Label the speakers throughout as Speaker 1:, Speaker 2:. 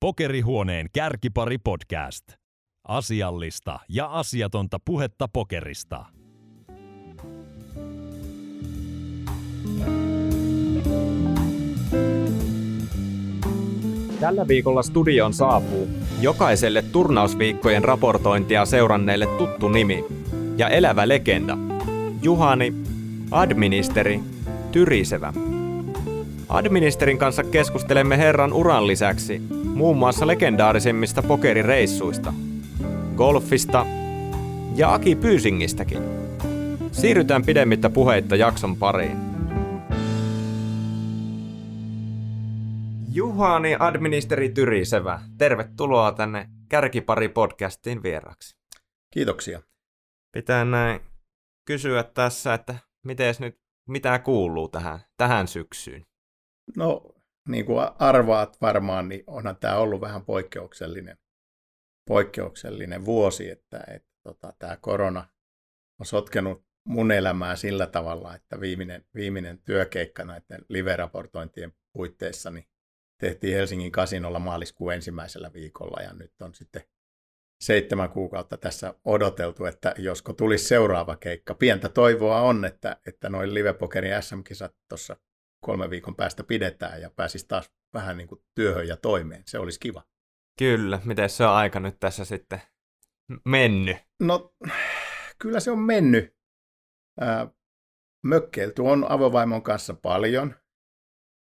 Speaker 1: Pokerihuoneen kärkipari podcast. Asiallista ja asiatonta puhetta pokerista.
Speaker 2: Tällä viikolla studion saapuu jokaiselle turnausviikkojen raportointia seuranneille tuttu nimi ja elävä legenda. Juhani, administeri, Tyrisevä. Administerin kanssa keskustelemme herran uran lisäksi muun muassa legendaarisimmista pokerireissuista, golfista ja Aki Pyysingistäkin. Siirrytään pidemmittä puheitta jakson pariin. Juhani administeri Tyrisevä, tervetuloa tänne Kärkipari podcastiin vieraksi.
Speaker 3: Kiitoksia.
Speaker 2: Pitää näin kysyä tässä, että miten nyt, mitä kuuluu tähän, tähän syksyyn?
Speaker 3: No, niin kuin arvaat varmaan, niin onhan tämä ollut vähän poikkeuksellinen, poikkeuksellinen vuosi, että, että tota, tämä korona on sotkenut mun elämää sillä tavalla, että viimeinen, viimeinen työkeikka näiden live-raportointien puitteissa niin tehtiin Helsingin kasinolla maaliskuun ensimmäisellä viikolla ja nyt on sitten seitsemän kuukautta tässä odoteltu, että josko tulisi seuraava keikka. Pientä toivoa on, että, että noin livepokerin SM-kisat tuossa kolme viikon päästä pidetään ja pääsisi taas vähän niin kuin työhön ja toimeen. Se olisi kiva.
Speaker 2: Kyllä, miten se on aika nyt tässä sitten mennyt?
Speaker 3: No, kyllä se on mennyt. Ää, mökkeilty on avovaimon kanssa paljon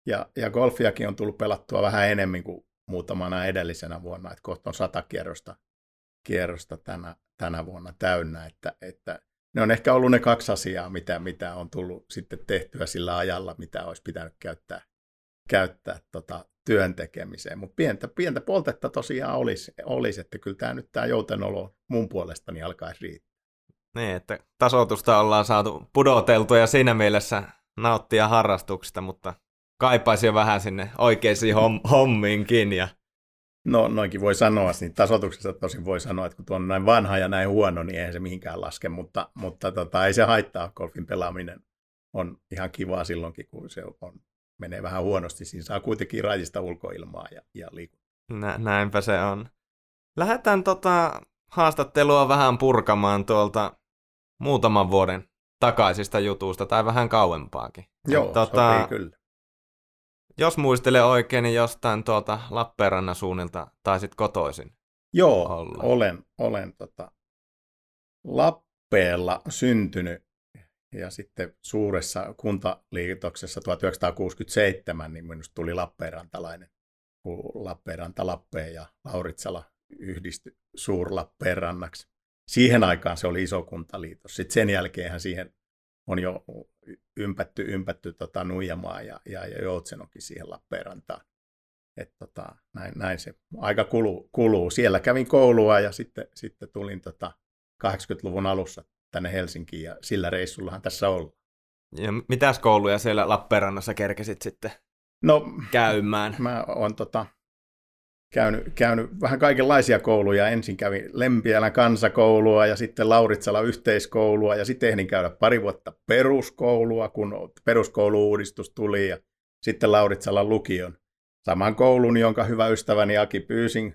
Speaker 3: ja, ja golfiakin on tullut pelattua vähän enemmän kuin muutamana edellisenä vuonna, että kohta on sata kierrosta, kierrosta tänä, tänä vuonna täynnä, että, että ne on ehkä ollut ne kaksi asiaa, mitä, mitä on tullut sitten tehtyä sillä ajalla, mitä olisi pitänyt käyttää, käyttää tota, työn tekemiseen. Mutta pientä, pientä poltetta tosiaan olisi, olisi, että kyllä tämä nyt tämä joutenolo mun puolestani alkaisi riittää.
Speaker 2: Niin, että tasoitusta ollaan saatu pudoteltua ja siinä mielessä nauttia harrastuksista, mutta kaipaisi jo vähän sinne oikeisiin homm- hommiinkin. Ja...
Speaker 3: No noinkin voi sanoa, niin tasotuksessa tosin voi sanoa, että kun tuo on näin vanha ja näin huono, niin eihän se mihinkään laske, mutta, mutta tota, ei se haittaa, golfin pelaaminen on ihan kivaa silloinkin, kun se on, menee vähän huonosti. Siinä saa kuitenkin rajista ulkoilmaa ja, ja liikua.
Speaker 2: Nä, näinpä se on. Lähdetään tota haastattelua vähän purkamaan tuolta muutaman vuoden takaisista jutuista tai vähän kauempaakin.
Speaker 3: Joo, tota, sopii kyllä
Speaker 2: jos muistelen oikein, niin jostain tuolta Lappeenrannan suunnilta taisit kotoisin
Speaker 3: Joo, olla. olen, olen tota, Lappeella syntynyt ja sitten suuressa kuntaliitoksessa 1967 niin minusta tuli Lappeenrantalainen, kun Lappeenranta Lappeen ja Lauritsala yhdistyi Suur-Lappeenrannaksi. Siihen aikaan se oli iso kuntaliitos. Sitten sen jälkeen siihen on jo ympätty, ympätty tota Nuijamaa ja, ja, ja Joutsenokin siihen Lappeenrantaan. Et tota, näin, näin, se aika kuluu, kuluu. Siellä kävin koulua ja sitten, sitten tulin tota 80-luvun alussa tänne Helsinkiin ja sillä reissullahan tässä ollaan.
Speaker 2: Ja mitäs kouluja siellä Lappeenrannassa kerkesit sitten no, käymään?
Speaker 3: Mä oon tota, käynyt, käynyt vähän kaikenlaisia kouluja. Ensin kävin Lempiälän kansakoulua ja sitten Lauritsala yhteiskoulua ja sitten ehdin käydä pari vuotta peruskoulua, kun peruskouluuudistus tuli ja sitten Lauritsalan lukion. Saman koulun, jonka hyvä ystäväni Aki Pyysing,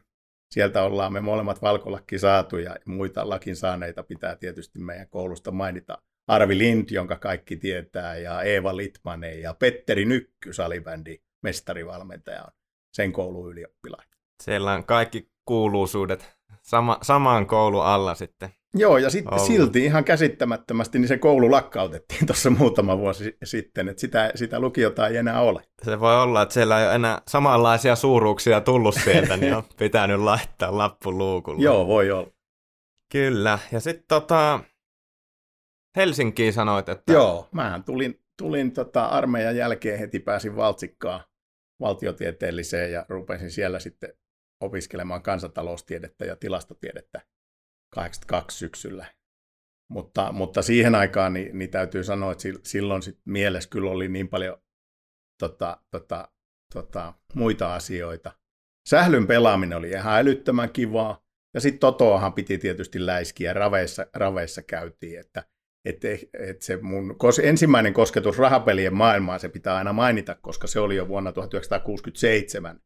Speaker 3: sieltä ollaan me molemmat valkolakki saatu ja muita lakin saaneita pitää tietysti meidän koulusta mainita. Arvi Lind, jonka kaikki tietää, ja Eeva Litmanen ja Petteri Nykky, salibändi mestarivalmentaja on sen koulun ylioppilaita.
Speaker 2: Siellä on kaikki kuuluisuudet sama, samaan koulun alla sitten.
Speaker 3: Joo, ja sitten silti ihan käsittämättömästi niin se koulu lakkautettiin tuossa muutama vuosi sitten, että sitä, sitä lukiota ei enää ole.
Speaker 2: Se voi olla, että siellä ei ole enää samanlaisia suuruuksia tullut sieltä, niin on pitänyt laittaa lappu luukulle.
Speaker 3: Joo, voi olla.
Speaker 2: Kyllä, ja sitten tota, Helsinkiin sanoit, että...
Speaker 3: Joo, mähän tulin, tulin tota armeijan jälkeen heti pääsin Valtsikkaan valtiotieteelliseen ja rupesin siellä sitten opiskelemaan kansantaloustiedettä ja tilastotiedettä 82 syksyllä. Mutta, mutta siihen aikaan niin, niin täytyy sanoa, että silloin sit mielessä kyllä oli niin paljon tota, tota, tota, muita asioita. Sählyn pelaaminen oli ihan älyttömän kivaa. Ja sitten Totoahan piti tietysti läiskiä, raveissa, raveissa käytiin, että et, et se mun kos, ensimmäinen kosketus rahapelien maailmaan se pitää aina mainita, koska se oli jo vuonna 1967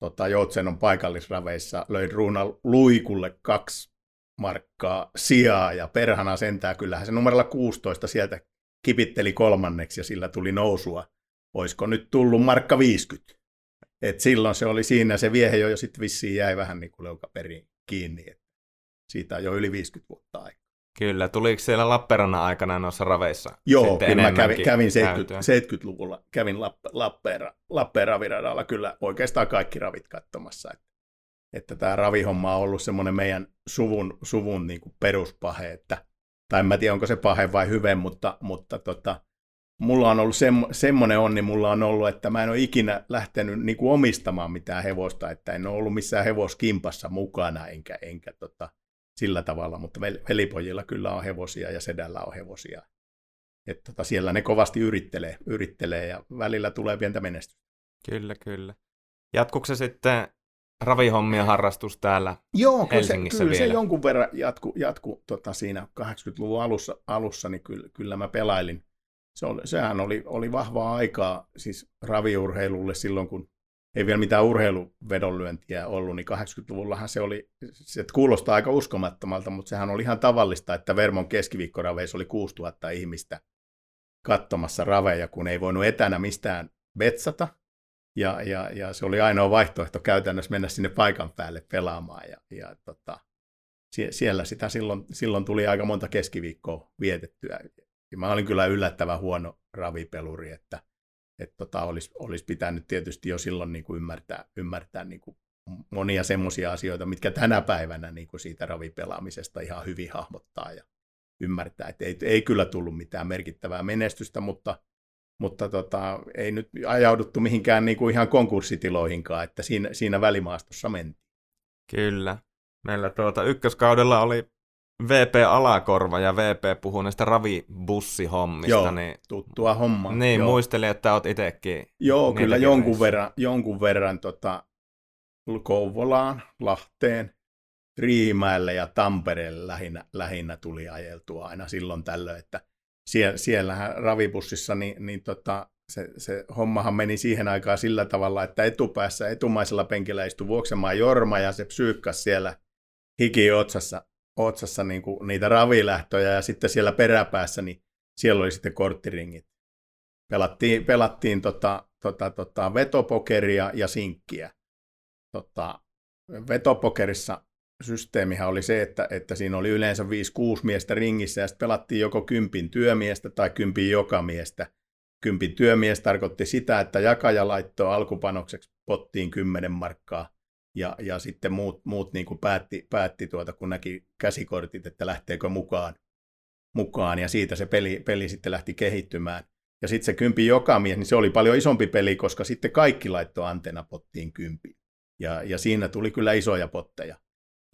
Speaker 3: tota, Joutsenon paikallisraveissa löin Ruuna Luikulle kaksi markkaa sijaa ja perhana sentää. Kyllähän se numerolla 16 sieltä kipitteli kolmanneksi ja sillä tuli nousua. Olisiko nyt tullut markka 50? Et silloin se oli siinä, se viehe jo, jo sitten vissiin jäi vähän niin kuin leukaperin kiinni. Et siitä on jo yli 50 vuotta aikaa.
Speaker 2: Kyllä, tuliko siellä Lappeenrannan aikana noissa raveissa?
Speaker 3: Joo, kyllä mä kävin, kävin 70, 70-luvulla, kävin Lapp, Lappeen, Lappeen raviradalla kyllä oikeastaan kaikki ravit katsomassa. Että, että tämä ravihomma on ollut semmoinen meidän suvun, suvun niin kuin peruspahe, että, tai en mä tiedä onko se pahe vai hyvä, mutta, mutta tota, mulla on ollut semmo, semmoinen onni, mulla on ollut, että mä en ole ikinä lähtenyt niin kuin omistamaan mitään hevosta, että en ole ollut missään hevoskimpassa mukana, enkä, enkä tota, sillä tavalla, mutta velipojilla kyllä on hevosia ja sedällä on hevosia. Et tota, siellä ne kovasti yrittelee, yrittelee ja välillä tulee pientä menestystä.
Speaker 2: Kyllä, kyllä. Jatkuuko se sitten ravihommia harrastus täällä
Speaker 3: Joo, kyllä
Speaker 2: Helsingissä
Speaker 3: se, kyllä
Speaker 2: vielä?
Speaker 3: se jonkun verran jatku, jatku tota, siinä 80-luvun alussa, alussa niin kyllä, kyllä mä pelailin. Se oli, sehän oli, oli vahvaa aikaa siis raviurheilulle silloin, kun ei vielä mitään urheiluvedonlyöntiä ollut, niin 80-luvullahan se oli, se kuulostaa aika uskomattomalta, mutta sehän oli ihan tavallista, että Vermon keskiviikkoraveissa oli 6000 ihmistä katsomassa raveja, kun ei voinut etänä mistään vetsata, ja, ja, ja se oli ainoa vaihtoehto käytännössä mennä sinne paikan päälle pelaamaan, ja, ja tota, sie, siellä sitä silloin, silloin tuli aika monta keskiviikkoa vietettyä. Ja mä olin kyllä yllättävän huono ravipeluri, että että tota, olisi, olisi pitänyt tietysti jo silloin niin kuin ymmärtää, ymmärtää niin kuin monia semmoisia asioita, mitkä tänä päivänä niin kuin siitä ravipelaamisesta ihan hyvin hahmottaa ja ymmärtää. Että ei, ei kyllä tullut mitään merkittävää menestystä, mutta, mutta tota, ei nyt ajauduttu mihinkään niin kuin ihan konkurssitiloihinkaan, että siinä, siinä välimaastossa mentiin.
Speaker 2: Kyllä. Meillä tuota ykköskaudella oli VP Alakorva ja VP puhuu näistä ravibussihommista.
Speaker 3: Joo,
Speaker 2: niin,
Speaker 3: tuttua hommaa.
Speaker 2: Niin,
Speaker 3: Joo.
Speaker 2: muistelin, että olet itsekin.
Speaker 3: Joo, kyllä jonkun verran, jonkun verran tota, Kouvolaan, Lahteen, Riihimäelle ja Tampereelle lähinnä, lähinnä tuli ajeltua aina silloin tällöin, että sie, siellähän ravibussissa niin, niin tota, se, se hommahan meni siihen aikaan sillä tavalla, että etupäässä etumaisella penkillä istui vuoksemaan Jorma ja se psyykkas siellä hiki otsassa, otsassa niin kuin niitä ravilähtöjä ja sitten siellä peräpäässä niin siellä oli sitten korttiringit. Pelattiin, pelattiin tota, tota, tota, vetopokeria ja sinkkiä. Tota, vetopokerissa systeemihän oli se, että, että siinä oli yleensä 5-6 miestä ringissä ja sitten pelattiin joko kympin työmiestä tai kympin joka miestä. Kympin työmies tarkoitti sitä, että jakaja laittoi alkupanokseksi pottiin 10 markkaa ja, ja sitten muut, muut niin kuin päätti, päätti tuota, kun näki käsikortit, että lähteekö mukaan, mukaan ja siitä se peli, peli sitten lähti kehittymään. Ja sitten se kympi joka mies, niin se oli paljon isompi peli, koska sitten kaikki laittoi antena pottiin kympi. Ja, ja siinä tuli kyllä isoja potteja.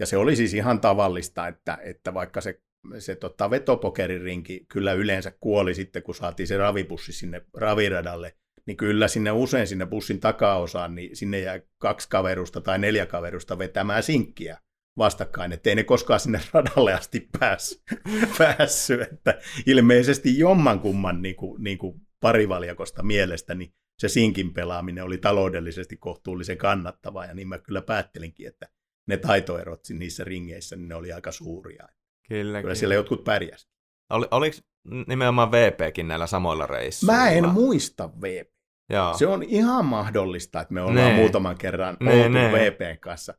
Speaker 3: Ja se oli siis ihan tavallista, että, että vaikka se, se tota vetopokeririnki kyllä yleensä kuoli sitten, kun saatiin se ravipussi sinne raviradalle, niin kyllä sinne usein sinne bussin takaosaan, niin sinne jää kaksi kaverusta tai neljä kaverusta vetämään sinkkiä vastakkain, ettei ne koskaan sinne radalle asti päässyt. päässy. Että ilmeisesti jommankumman niin kuin, niin kuin parivaljakosta mielestä niin se sinkin pelaaminen oli taloudellisesti kohtuullisen kannattavaa, ja niin mä kyllä päättelinkin, että ne taitoerot niissä ringeissä, niin ne oli aika suuria.
Speaker 2: Kyllä,
Speaker 3: Kyllä siellä jotkut pärjäs.
Speaker 2: Oli, oliko nimenomaan VPkin näillä samoilla reissuilla?
Speaker 3: Mä en muista VP.
Speaker 2: Joo.
Speaker 3: Se on ihan mahdollista, että me ollaan
Speaker 2: Nee.
Speaker 3: muutaman kerran
Speaker 2: Nee,
Speaker 3: oltu
Speaker 2: nee.
Speaker 3: VPn kanssa,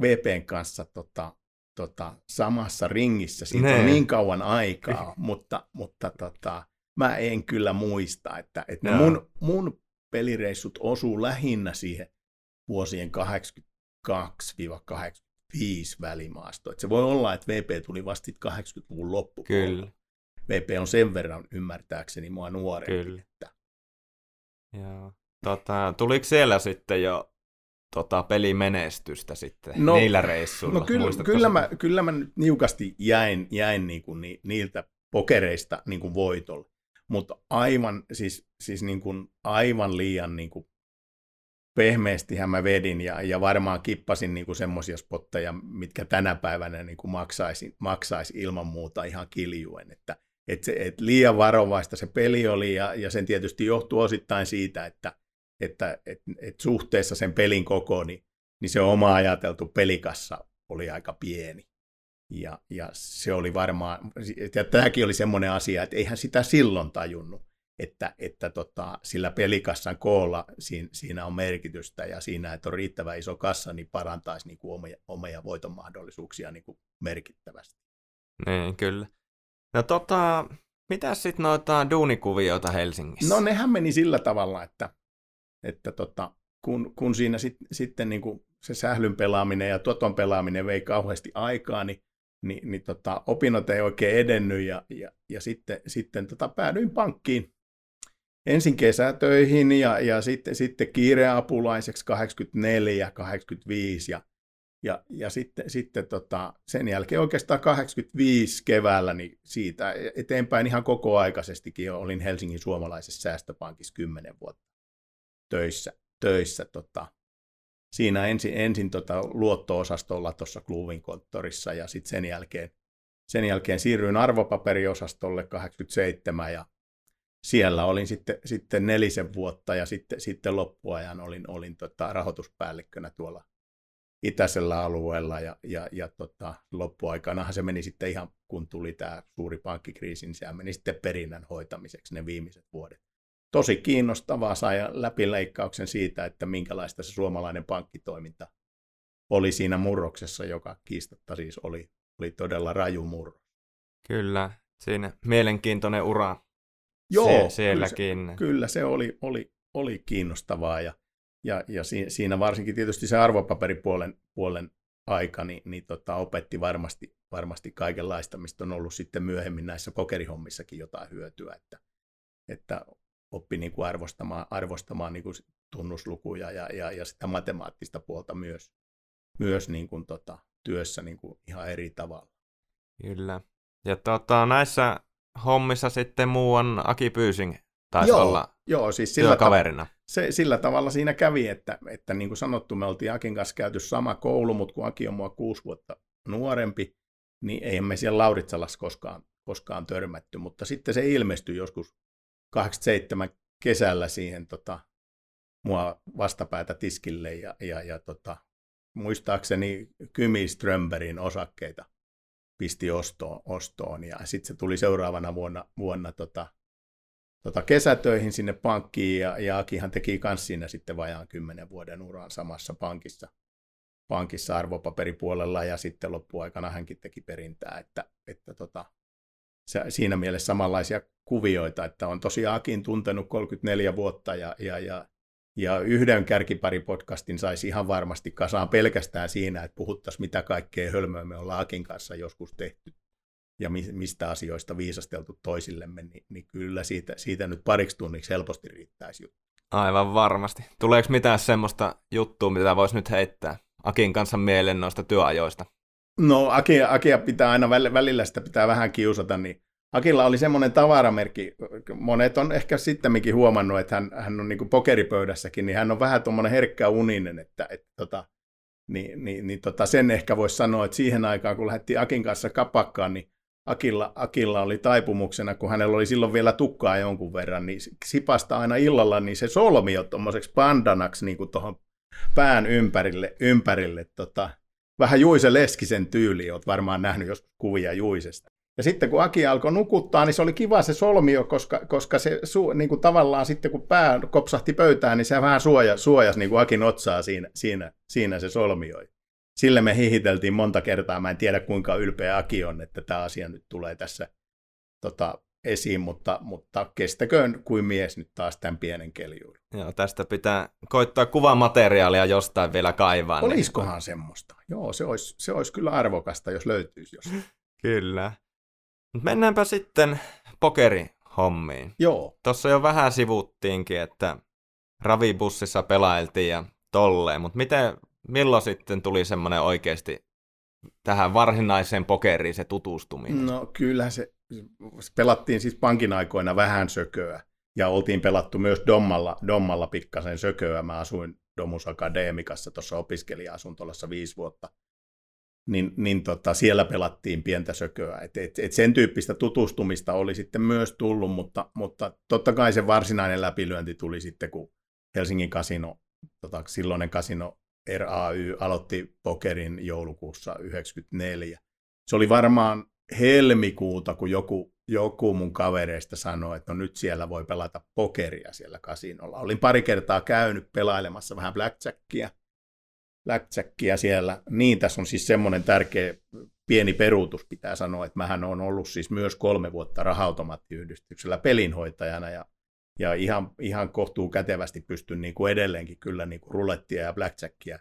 Speaker 3: VPn kanssa tota, tota, samassa ringissä. Siitä
Speaker 2: Nee.
Speaker 3: on niin kauan aikaa, mutta, mutta tota, mä en kyllä muista, että, että
Speaker 2: Joo.
Speaker 3: mun, mun pelireissut osuu lähinnä siihen vuosien 82-85 välimaastoon. Se voi olla, että VP tuli vasta sit 80-luvun loppupuolella.
Speaker 2: Kyllä.
Speaker 3: VP on sen verran ymmärtääkseni mua nuorempi.
Speaker 2: Kyllä. Joo. Tota, tuliko siellä sitten jo tota, pelimenestystä sitten
Speaker 3: No-
Speaker 2: niillä reissuilla?
Speaker 3: No kyllä,
Speaker 2: Muistatko
Speaker 3: kyllä, mä, kyllä mä niukasti jäin, jäin niin kuin ni, niiltä pokereista niin kuin voitolle. Mutta aivan, siis, siis niin kuin aivan liian niin kuin pehmeästihän mä vedin ja, ja varmaan kippasin niin semmoisia spotteja, mitkä tänä päivänä niin kuin maksaisi, maksaisi ilman muuta ihan kiljuen. Että et se, et liian varovaista se peli oli ja, ja sen tietysti johtuu osittain siitä, että että et, et suhteessa sen pelin koko, niin, niin se oma ajateltu pelikassa oli aika pieni. Ja, ja se oli varmaan, ja tämäkin oli semmoinen asia, että eihän sitä silloin tajunnut, että, että tota, sillä pelikassan koolla siinä, siinä on merkitystä ja siinä, että on riittävän iso kassa, niin parantaisi niin kuin omia, omia voiton mahdollisuuksia niin kuin merkittävästi.
Speaker 2: Niin, kyllä. No tota, mitä sitten noita duunikuvioita Helsingissä?
Speaker 3: No nehän meni sillä tavalla, että, että tota, kun, kun siinä sit, sitten niin kuin se sählyn pelaaminen ja tuoton pelaaminen vei kauheasti aikaa, niin, niin, niin tota, opinnot ei oikein edennyt ja, ja, ja sitten, sitten tota, päädyin pankkiin ensin kesätöihin ja, ja sitten, sitten kiireapulaiseksi 84, 85 ja, ja, ja sitten, sitten tota, sen jälkeen oikeastaan 85 keväällä niin siitä eteenpäin ihan kokoaikaisestikin olin Helsingin suomalaisessa säästöpankissa 10 vuotta töissä. töissä tota, siinä ensin, ensin tota luotto-osastolla tuossa Kluvin konttorissa ja sitten sen jälkeen, sen jälkeen siirryin arvopaperiosastolle 87 ja siellä olin sitten, sitten nelisen vuotta ja sitten, sitten loppuajan olin, olin tota rahoituspäällikkönä tuolla itäisellä alueella ja, ja, ja tota, loppuaikanahan se meni sitten ihan, kun tuli tämä suuri pankkikriisi, niin se meni sitten perinnän hoitamiseksi ne viimeiset vuodet. Tosi kiinnostavaa sai läpileikkauksen siitä, että minkälaista se suomalainen pankkitoiminta oli siinä murroksessa, joka kiistatta siis oli, oli todella raju murros.
Speaker 2: Kyllä, siinä mielenkiintoinen ura
Speaker 3: Joo,
Speaker 2: se, sielläkin.
Speaker 3: Kyllä se, kyllä se oli, oli, oli kiinnostavaa ja, ja, ja siinä varsinkin tietysti se arvopaperipuolen puolen aika niin, niin tota, opetti varmasti, varmasti kaikenlaista, mistä on ollut sitten myöhemmin näissä pokerihommissakin jotain hyötyä, että, että oppi niin kuin arvostamaan, arvostamaan niin kuin tunnuslukuja ja, ja, ja sitä matemaattista puolta myös, myös niin kuin tota, työssä niin kuin ihan eri tavalla.
Speaker 2: Kyllä. Ja tota, näissä hommissa sitten muuan Aki Pyysing taisi joo, olla joo, siis sillä työkaverina. Ta-
Speaker 3: se, sillä tavalla siinä kävi, että, että niin kuin sanottu, me oltiin Akin kanssa käyty sama koulu, mutta kun Aki on mua kuusi vuotta nuorempi, niin ei me siellä Lauritsalassa koskaan, koskaan törmätty, mutta sitten se ilmestyi joskus 87 kesällä siihen tota, mua vastapäätä tiskille ja, ja, ja tota, muistaakseni Kymi Strömbergin osakkeita pisti ostoon, ostoon ja sitten se tuli seuraavana vuonna, vuonna tota, tota kesätöihin sinne pankkiin ja, ja Akihan teki myös siinä sitten vajaan kymmenen vuoden uran samassa pankissa, pankissa arvopaperipuolella ja sitten loppuaikana hänkin teki perintää, että, että tota, se, siinä mielessä samanlaisia kuvioita, että on tosiaan Akin tuntenut 34 vuotta ja, ja, ja ja yhden kärkiparipodcastin saisi ihan varmasti kasaan pelkästään siinä, että puhuttaisiin mitä kaikkea hölmöä me ollaan Akin kanssa joskus tehty ja mistä asioista viisasteltu toisillemme, niin, niin kyllä siitä, siitä nyt pariksi tunniksi helposti riittäisi juttu.
Speaker 2: Aivan varmasti. Tuleeko mitään semmoista juttua, mitä voisi nyt heittää Akin kanssa mieleen noista työajoista?
Speaker 3: No Akia, Akia pitää aina välillä sitä pitää vähän kiusata, niin Akilla oli semmoinen tavaramerkki, monet on ehkä sittenkin huomannut, että hän, hän on niin pokeripöydässäkin, niin hän on vähän tuommoinen herkkä uninen, että, että tota, niin, niin, niin tota sen ehkä voisi sanoa, että siihen aikaan, kun lähdettiin Akin kanssa kapakkaan, niin Akilla, Akilla oli taipumuksena, kun hänellä oli silloin vielä tukkaa jonkun verran, niin sipasta aina illalla niin se solmio tuommoiseksi pandanaksi niin tuohon pään ympärille, ympärille tota, vähän Juise Leskisen tyyli, olet varmaan nähnyt joskus kuvia Juisesta. Ja sitten kun Aki alkoi nukuttaa, niin se oli kiva se solmio, koska, koska se niin kuin tavallaan sitten kun pää kopsahti pöytään, niin se vähän suoja, suojasi niin kuin Akin otsaa siinä, siinä, siinä se solmioi. Sille me hihiteltiin monta kertaa, mä en tiedä kuinka ylpeä Aki on, että tämä asia nyt tulee tässä tota, esiin, mutta, mutta kestäköön kuin mies nyt taas tämän pienen keljuun.
Speaker 2: Joo, tästä pitää koittaa kuvamateriaalia jostain vielä kaivaa.
Speaker 3: Olisikohan niin... semmoista? Joo, se olisi, se olisi kyllä arvokasta, jos löytyisi jostain.
Speaker 2: kyllä. Mennäänpä sitten pokerihommiin.
Speaker 3: Joo.
Speaker 2: Tuossa jo vähän sivuttiinkin, että ravibussissa pelailtiin ja tolleen, mutta miten, milloin sitten tuli semmoinen oikeasti tähän varsinaiseen pokeriin se tutustuminen?
Speaker 3: No kyllä se, pelattiin siis pankin aikoina vähän sököä ja oltiin pelattu myös Dommalla, Dommalla pikkasen sököä. Mä asuin Domus Akademikassa tuossa opiskelija-asuntolassa viisi vuotta niin, niin tota, siellä pelattiin pientä sököä. Et, et, et sen tyyppistä tutustumista oli sitten myös tullut, mutta, mutta totta kai se varsinainen läpilyönti tuli sitten, kun Helsingin kasino, tota, silloinen kasino RAY aloitti pokerin joulukuussa 1994. Se oli varmaan helmikuuta, kun joku, joku mun kavereista sanoi, että no nyt siellä voi pelata pokeria siellä kasinolla. Olin pari kertaa käynyt pelailemassa vähän blackjackia, blackjackia siellä. Niin, tässä on siis semmoinen tärkeä pieni peruutus pitää sanoa, että mähän on ollut siis myös kolme vuotta rahautomaattiyhdistyksellä pelinhoitajana ja, ja ihan, ihan kohtuu kätevästi pystyn niin kuin edelleenkin kyllä niin kuin rulettia ja blackjackia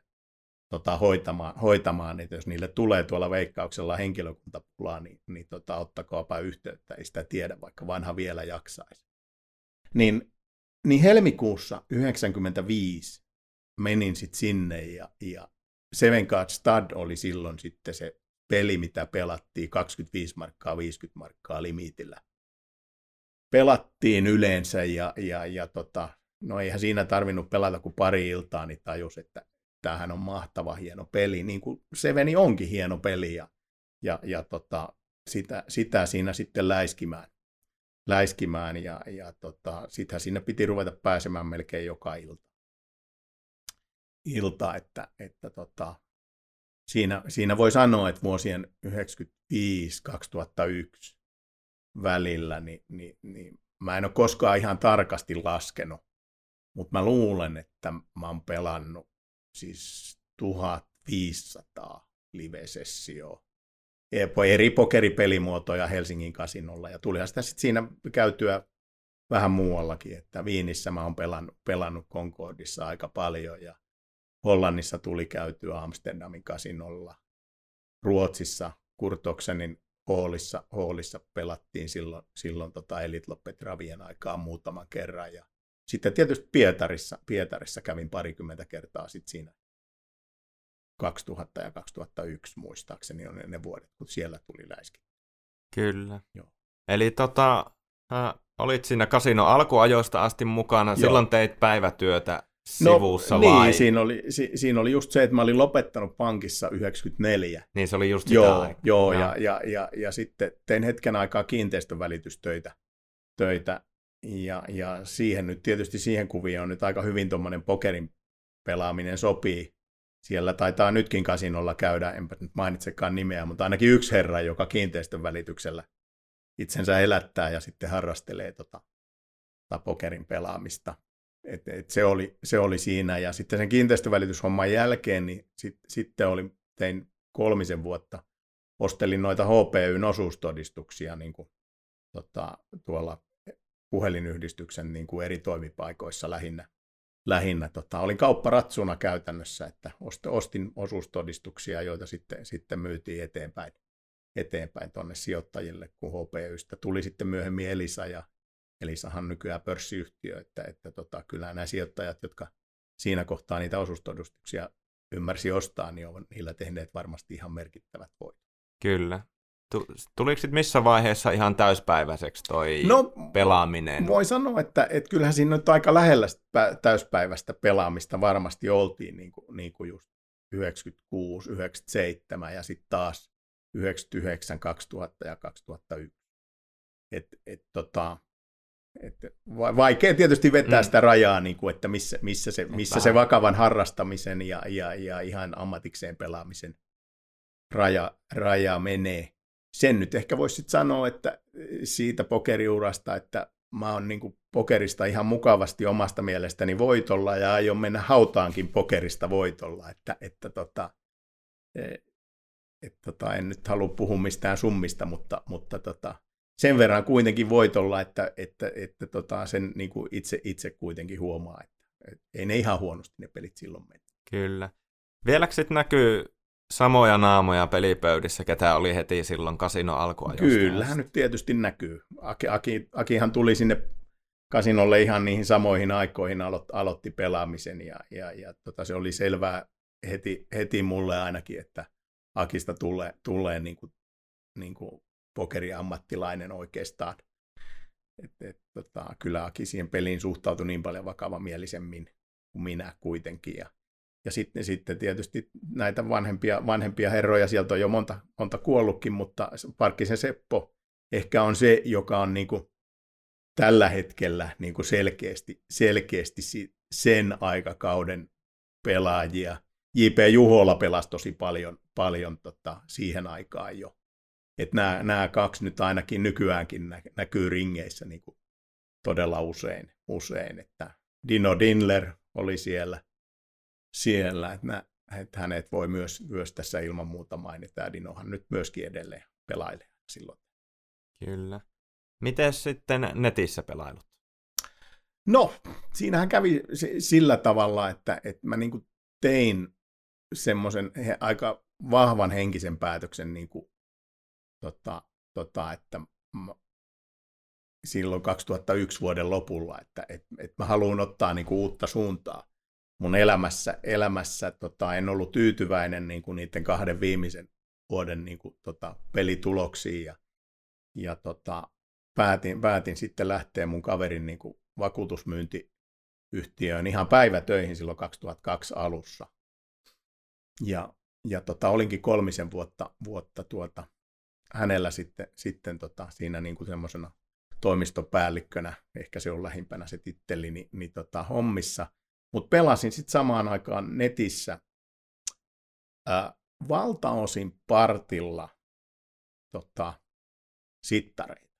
Speaker 3: tota, hoitamaan, hoitamaan, että jos niille tulee tuolla veikkauksella henkilökuntapulaa, niin, niin tota, ottakoapa yhteyttä, ei sitä tiedä, vaikka vanha vielä jaksaisi. Niin, niin helmikuussa 1995 menin sitten sinne ja, ja Seven Card Stud oli silloin sitten se peli, mitä pelattiin 25 markkaa, 50 markkaa limitillä. Pelattiin yleensä ja, ja, ja tota, no eihän siinä tarvinnut pelata kuin pari iltaa, niin tajus, että tämähän on mahtava hieno peli, niin kuin Seveni onkin hieno peli ja, ja, ja tota, sitä, sitä siinä sitten läiskimään, läiskimään ja, ja tota, sitä siinä piti ruveta pääsemään melkein joka ilta. ilta että, että tota, siinä, siinä voi sanoa, että vuosien 1995-2001 välillä, niin, niin, niin mä en ole koskaan ihan tarkasti laskenut, mutta mä luulen, että mä oon pelannut siis 1500 live-sessioa eri pokeripelimuotoja Helsingin kasinolla. Ja tulihan sitä sitten siinä käytyä vähän muuallakin, että Viinissä mä oon pelannut, pelannut Concordissa aika paljon ja Hollannissa tuli käytyä Amsterdamin kasinolla. Ruotsissa Kurtoksenin Hallissa, Hallissa pelattiin silloin, silloin tota Elite Loppetravien aikaa muutaman kerran. Ja sitten tietysti Pietarissa, Pietarissa kävin parikymmentä kertaa sit siinä 2000 ja 2001 muistaakseni on ne vuodet, kun siellä tuli läiski.
Speaker 2: Kyllä. Joo. Eli tota, äh, olit siinä kasino alkuajoista asti mukana, Joo. silloin teit päivätyötä no, sivussa
Speaker 3: niin,
Speaker 2: vai?
Speaker 3: Siinä oli, si, siinä oli just se, että mä olin lopettanut pankissa 94.
Speaker 2: Niin se oli just sitä
Speaker 3: Joo, aikaa. joo ja, ja, ja, ja, sitten tein hetken aikaa kiinteistövälitystöitä töitä, ja, ja siihen nyt tietysti siihen kuvioon nyt aika hyvin tuommoinen pokerin pelaaminen sopii. Siellä taitaa nytkin kasinolla käydä, enpä nyt mainitsekaan nimeä, mutta ainakin yksi herra, joka kiinteistön välityksellä itsensä elättää ja sitten harrastelee tota, tota pokerin pelaamista. Et, et se, oli, se oli siinä. Ja sitten sen kiinteistövälityshomman jälkeen, niin sit, sitten oli, tein kolmisen vuotta, ostelin noita HPYn osuustodistuksia niin kuin, tota, tuolla puhelinyhdistyksen niin kuin eri toimipaikoissa lähinnä. lähinnä tota, olin kaupparatsuna käytännössä, että ostin osuustodistuksia, joita sitten, sitten myytiin eteenpäin eteenpäin tuonne sijoittajille, kun HPYstä tuli sitten myöhemmin Elisa ja Elisahan nykyään pörssiyhtiö, että, että tota, kyllä nämä sijoittajat, jotka siinä kohtaa niitä osuustodistuksia ymmärsi ostaa, niin ovat niillä tehneet varmasti ihan merkittävät voitot.
Speaker 2: Kyllä. Tuliko sitten missä vaiheessa ihan täyspäiväiseksi toi no, pelaaminen?
Speaker 3: Voi sanoa, että, että kyllähän siinä nyt aika lähellä täyspäiväistä pelaamista varmasti oltiin, niin kuin, niin kuin just 96, 97 ja sitten taas 99, 2000 ja 2001. Et, et, tota, et, vaikea tietysti vetää mm. sitä rajaa, niin kuin, että missä, missä, se, missä se vakavan harrastamisen ja, ja, ja ihan ammatikseen pelaamisen raja, raja menee sen nyt ehkä voisi sanoa, että siitä pokeriurasta, että mä oon niin pokerista ihan mukavasti omasta mielestäni voitolla ja aion mennä hautaankin pokerista voitolla, että, että tota, e, et tota, en nyt halua puhua mistään summista, mutta, mutta tota, sen verran kuitenkin voitolla, että, että, että tota, sen niin kuin itse, itse kuitenkin huomaa, että, että ei ne ihan huonosti ne pelit silloin mene.
Speaker 2: Kyllä. Vieläkö sitten näkyy samoja naamoja pelipöydissä, ketä oli heti silloin kasino alkuajosta.
Speaker 3: Kyllähän nyt tietysti näkyy. Aki, Aki, Akihan tuli sinne kasinolle ihan niihin samoihin aikoihin, alo, aloitti pelaamisen ja, ja, ja tota, se oli selvää heti, heti mulle ainakin, että Akista tulee, tulee niin kuin, niin kuin pokeriammattilainen oikeastaan. Et, et, tota, kyllä Aki siihen peliin suhtautui niin paljon vakavamielisemmin kuin minä kuitenkin. Ja, ja sitten, sitten tietysti näitä vanhempia, vanhempia herroja, sieltä on jo monta, monta kuollutkin, mutta Parkkisen Seppo ehkä on se, joka on niin kuin tällä hetkellä niin kuin selkeästi, selkeästi sen aikakauden pelaajia. J.P. Juhola pelasi tosi paljon, paljon tota, siihen aikaan jo. Että nämä, nämä kaksi nyt ainakin nykyäänkin nä, näkyy ringeissä niin kuin todella usein, usein. Että Dino Dinler oli siellä, siellä että, nä, että hänet voi myös, myös tässä ilman muuta mainita. Ja Dinohan nyt myöskin edelleen pelailee silloin.
Speaker 2: Kyllä. Miten sitten netissä pelailut?
Speaker 3: No, siinähän kävi sillä tavalla, että, että mä niin tein semmoisen aika vahvan henkisen päätöksen, niin kuin, tota, tota, että mä, silloin 2001 vuoden lopulla, että et, et mä haluan ottaa niin kuin, uutta suuntaa mun elämässä. elämässä tota, en ollut tyytyväinen niin kuin niiden kahden viimeisen vuoden niin kuin, tota, pelituloksiin ja, ja tota, päätin, päätin sitten lähteä mun kaverin niin kuin, vakuutusmyyntiyhtiöön ihan päivätöihin silloin 2002 alussa. Ja, ja tota, olinkin kolmisen vuotta, vuotta tuota, hänellä sitten, sitten tota, siinä niin kuin semmoisena toimistopäällikkönä, ehkä se on lähimpänä se titteli, niin, niin tota, hommissa. Mutta pelasin sitten samaan aikaan netissä ää, valtaosin partilla tota, sittareita.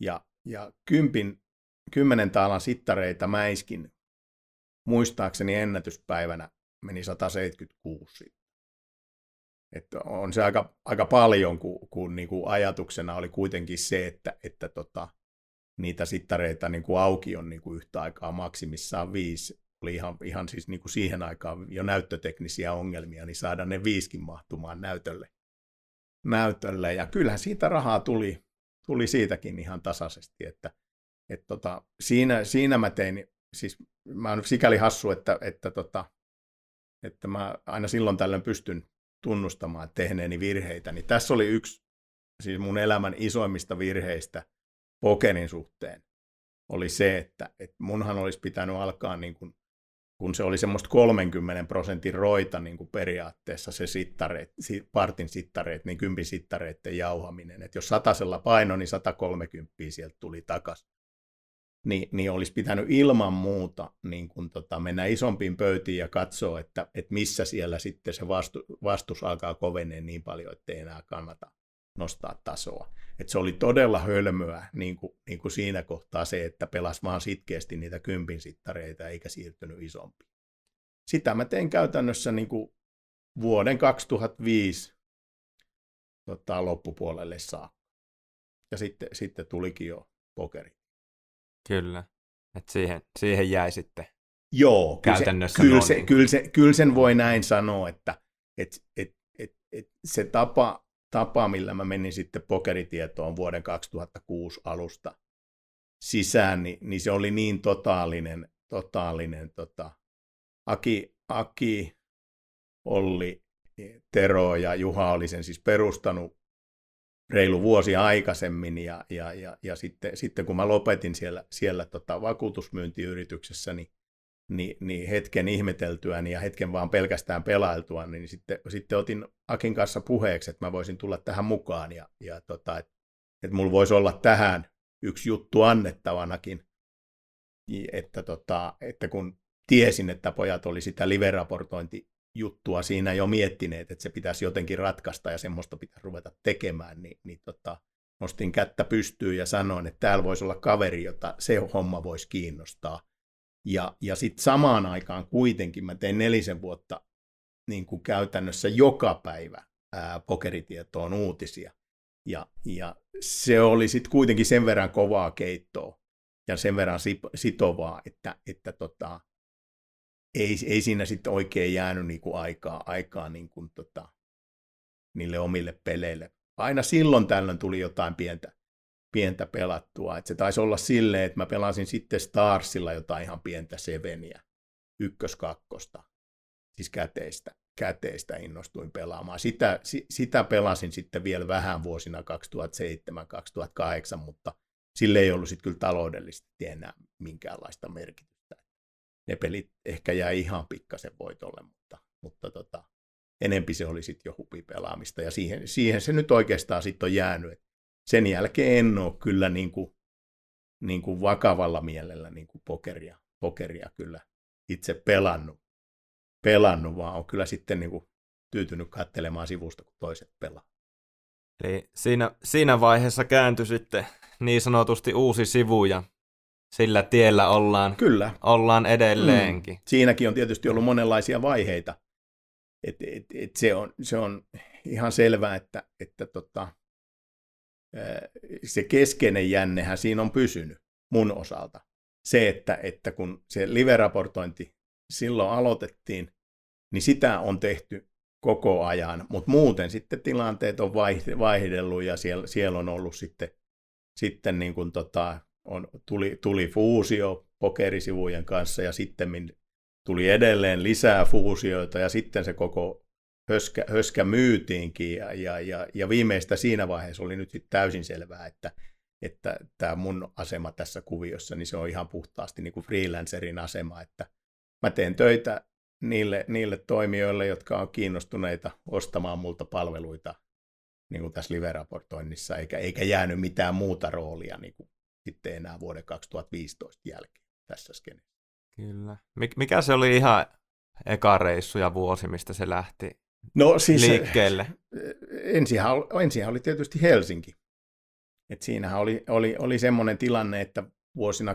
Speaker 3: Ja, ja kympin kymmenen taalan sittareita mäiskin muistaakseni ennätyspäivänä meni 176. Että on se aika, aika paljon, kun, kun niin kuin ajatuksena oli kuitenkin se, että, että tota, niitä sittareita niin kuin auki on niin kuin yhtä aikaa maksimissaan viisi. Oli ihan, ihan siis niin kuin siihen aikaan jo näyttöteknisiä ongelmia, niin saada ne viiskin mahtumaan näytölle. näytölle. Ja kyllähän siitä rahaa tuli, tuli siitäkin ihan tasaisesti, että et tota, siinä, siinä mä tein, siis mä oon sikäli hassu, että, että, tota, että mä aina silloin tällöin pystyn tunnustamaan tehneeni virheitä, niin tässä oli yksi siis mun elämän isoimmista virheistä pokerin suhteen, oli se, että, että munhan olisi pitänyt alkaa niin kuin, kun se oli semmoista 30 prosentin roita niin kuin periaatteessa se sittareet, partin sittareet, niin kympin sittareiden jauhaminen. Että jos satasella paino, niin 130 sieltä tuli takaisin niin, niin olisi pitänyt ilman muuta niin kun tota, mennä isompiin pöytiin ja katsoa, että, että missä siellä sitten se vastu, vastus alkaa koveneen niin paljon, että ei enää kannata nostaa tasoa. Et se oli todella hölmöä niin kuin, niin kuin siinä kohtaa se, että pelasi vaan sitkeästi niitä kympin sittareita eikä siirtynyt isompiin. Sitä mä tein käytännössä niin kuin vuoden 2005 tota, loppupuolelle saakka. Ja sitten, sitten tulikin jo pokeri.
Speaker 2: Kyllä. Et siihen, siihen jäi sitten
Speaker 3: Joo, käytännössä kyllä se, kyllä, se, kyllä, se, kyllä sen voi näin sanoa, että et, et, et, et se tapa, tapa, millä mä menin sitten pokeritietoon vuoden 2006 alusta sisään, niin, niin se oli niin totaalinen, totaalinen tota, Aki, Aki, Olli, Tero ja Juha oli sen siis perustanut reilu vuosi aikaisemmin ja, ja, ja, ja sitten, sitten kun mä lopetin siellä, siellä tota vakuutusmyyntiyrityksessä, niin, niin, niin hetken ihmeteltyä ja hetken vaan pelkästään pelailtua, niin sitten, sitten otin Akin kanssa puheeksi, että mä voisin tulla tähän mukaan ja, ja tota, että, että mulla voisi olla tähän yksi juttu annettavanakin, että, tota, että kun tiesin, että pojat oli sitä live-raportointi juttua siinä jo miettineet, että se pitäisi jotenkin ratkaista ja semmoista pitäisi ruveta tekemään, niin, niin tota, nostin kättä pystyyn ja sanoin, että täällä voisi olla kaveri, jota se homma voisi kiinnostaa. Ja, ja sitten samaan aikaan kuitenkin mä tein nelisen vuotta niin kuin käytännössä joka päivä ää, pokeritietoon uutisia. Ja, ja se oli sitten kuitenkin sen verran kovaa keittoa ja sen verran sitovaa, että, että tota, ei, ei siinä sitten oikein jäänyt niinku aikaa, aikaa niinku tota, niille omille peleille. Aina silloin tällöin tuli jotain pientä, pientä pelattua. Et se taisi olla silleen, että mä pelasin sitten Starsilla jotain ihan pientä Seveniä, ykköskakkosta, siis käteistä, käteistä innostuin pelaamaan. Sitä, sitä pelasin sitten vielä vähän vuosina 2007-2008, mutta sille ei ollut sitten kyllä taloudellisesti enää minkäänlaista merkitystä ne pelit ehkä jäi ihan pikkasen voitolle, mutta, mutta tota, enempi se oli sitten jo hupipelaamista ja siihen, siihen se nyt oikeastaan sitten on jäänyt. Et sen jälkeen en ole kyllä niin kuin, niin kuin vakavalla mielellä niin kuin pokeria, pokeria kyllä itse pelannut, pelannut vaan on kyllä sitten niin kuin tyytynyt katselemaan sivusta, kun toiset pelaa.
Speaker 2: Eli siinä, siinä vaiheessa kääntyi sitten niin sanotusti uusi sivu ja sillä tiellä ollaan,
Speaker 3: Kyllä.
Speaker 2: ollaan edelleenkin. Mm.
Speaker 3: Siinäkin on tietysti ollut monenlaisia vaiheita. Et, et, et se, on, se on ihan selvää, että, että tota, se keskeinen jännehän siinä on pysynyt mun osalta. Se, että, että kun se live-raportointi silloin aloitettiin, niin sitä on tehty koko ajan, mutta muuten sitten tilanteet on vaihdellut ja siellä, siellä on ollut sitten, sitten niin kuin tota, on, tuli, tuli fuusio pokerisivujen kanssa ja sitten tuli edelleen lisää fuusioita ja sitten se koko höskä, höskä myytiinkin ja, ja, ja, ja viimeistä siinä vaiheessa oli nyt täysin selvää, että että tämä mun asema tässä kuviossa, niin se on ihan puhtaasti niin kuin freelancerin asema, että mä teen töitä niille, niille toimijoille, jotka on kiinnostuneita ostamaan multa palveluita niin kuin tässä live-raportoinnissa, eikä, eikä jäänyt mitään muuta roolia niin kuin sitten enää vuoden 2015 jälkeen tässä skeneessä.
Speaker 2: Kyllä. Mikä se oli ihan eka reissu ja vuosi, mistä se lähti
Speaker 3: no, siis,
Speaker 2: liikkeelle?
Speaker 3: Ensinhän, ensinhän oli tietysti Helsinki. Et siinähän oli, oli, oli semmoinen tilanne, että vuosina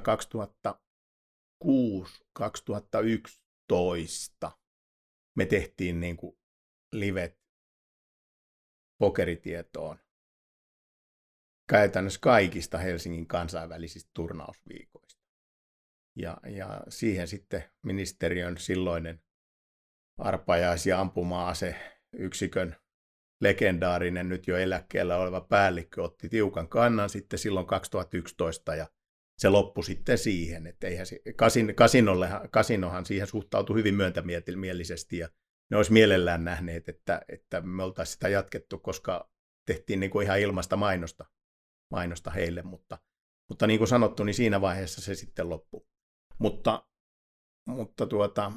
Speaker 3: 2006-2011 me tehtiin niin kuin livet pokeritietoon käytännössä kaikista Helsingin kansainvälisistä turnausviikoista. Ja, ja siihen sitten ministeriön silloinen arpajais- ja ampuma-ase yksikön legendaarinen nyt jo eläkkeellä oleva päällikkö otti tiukan kannan sitten silloin 2011 ja se loppui sitten siihen, että eihän se, kasin, kasinollehan, kasinohan siihen suhtautui hyvin myöntämielisesti ja ne olisi mielellään nähneet, että, että me oltaisiin sitä jatkettu, koska tehtiin niin kuin ihan ilmasta mainosta, mainosta heille, mutta, mutta niin kuin sanottu, niin siinä vaiheessa se sitten loppui. Mutta, mutta tuota,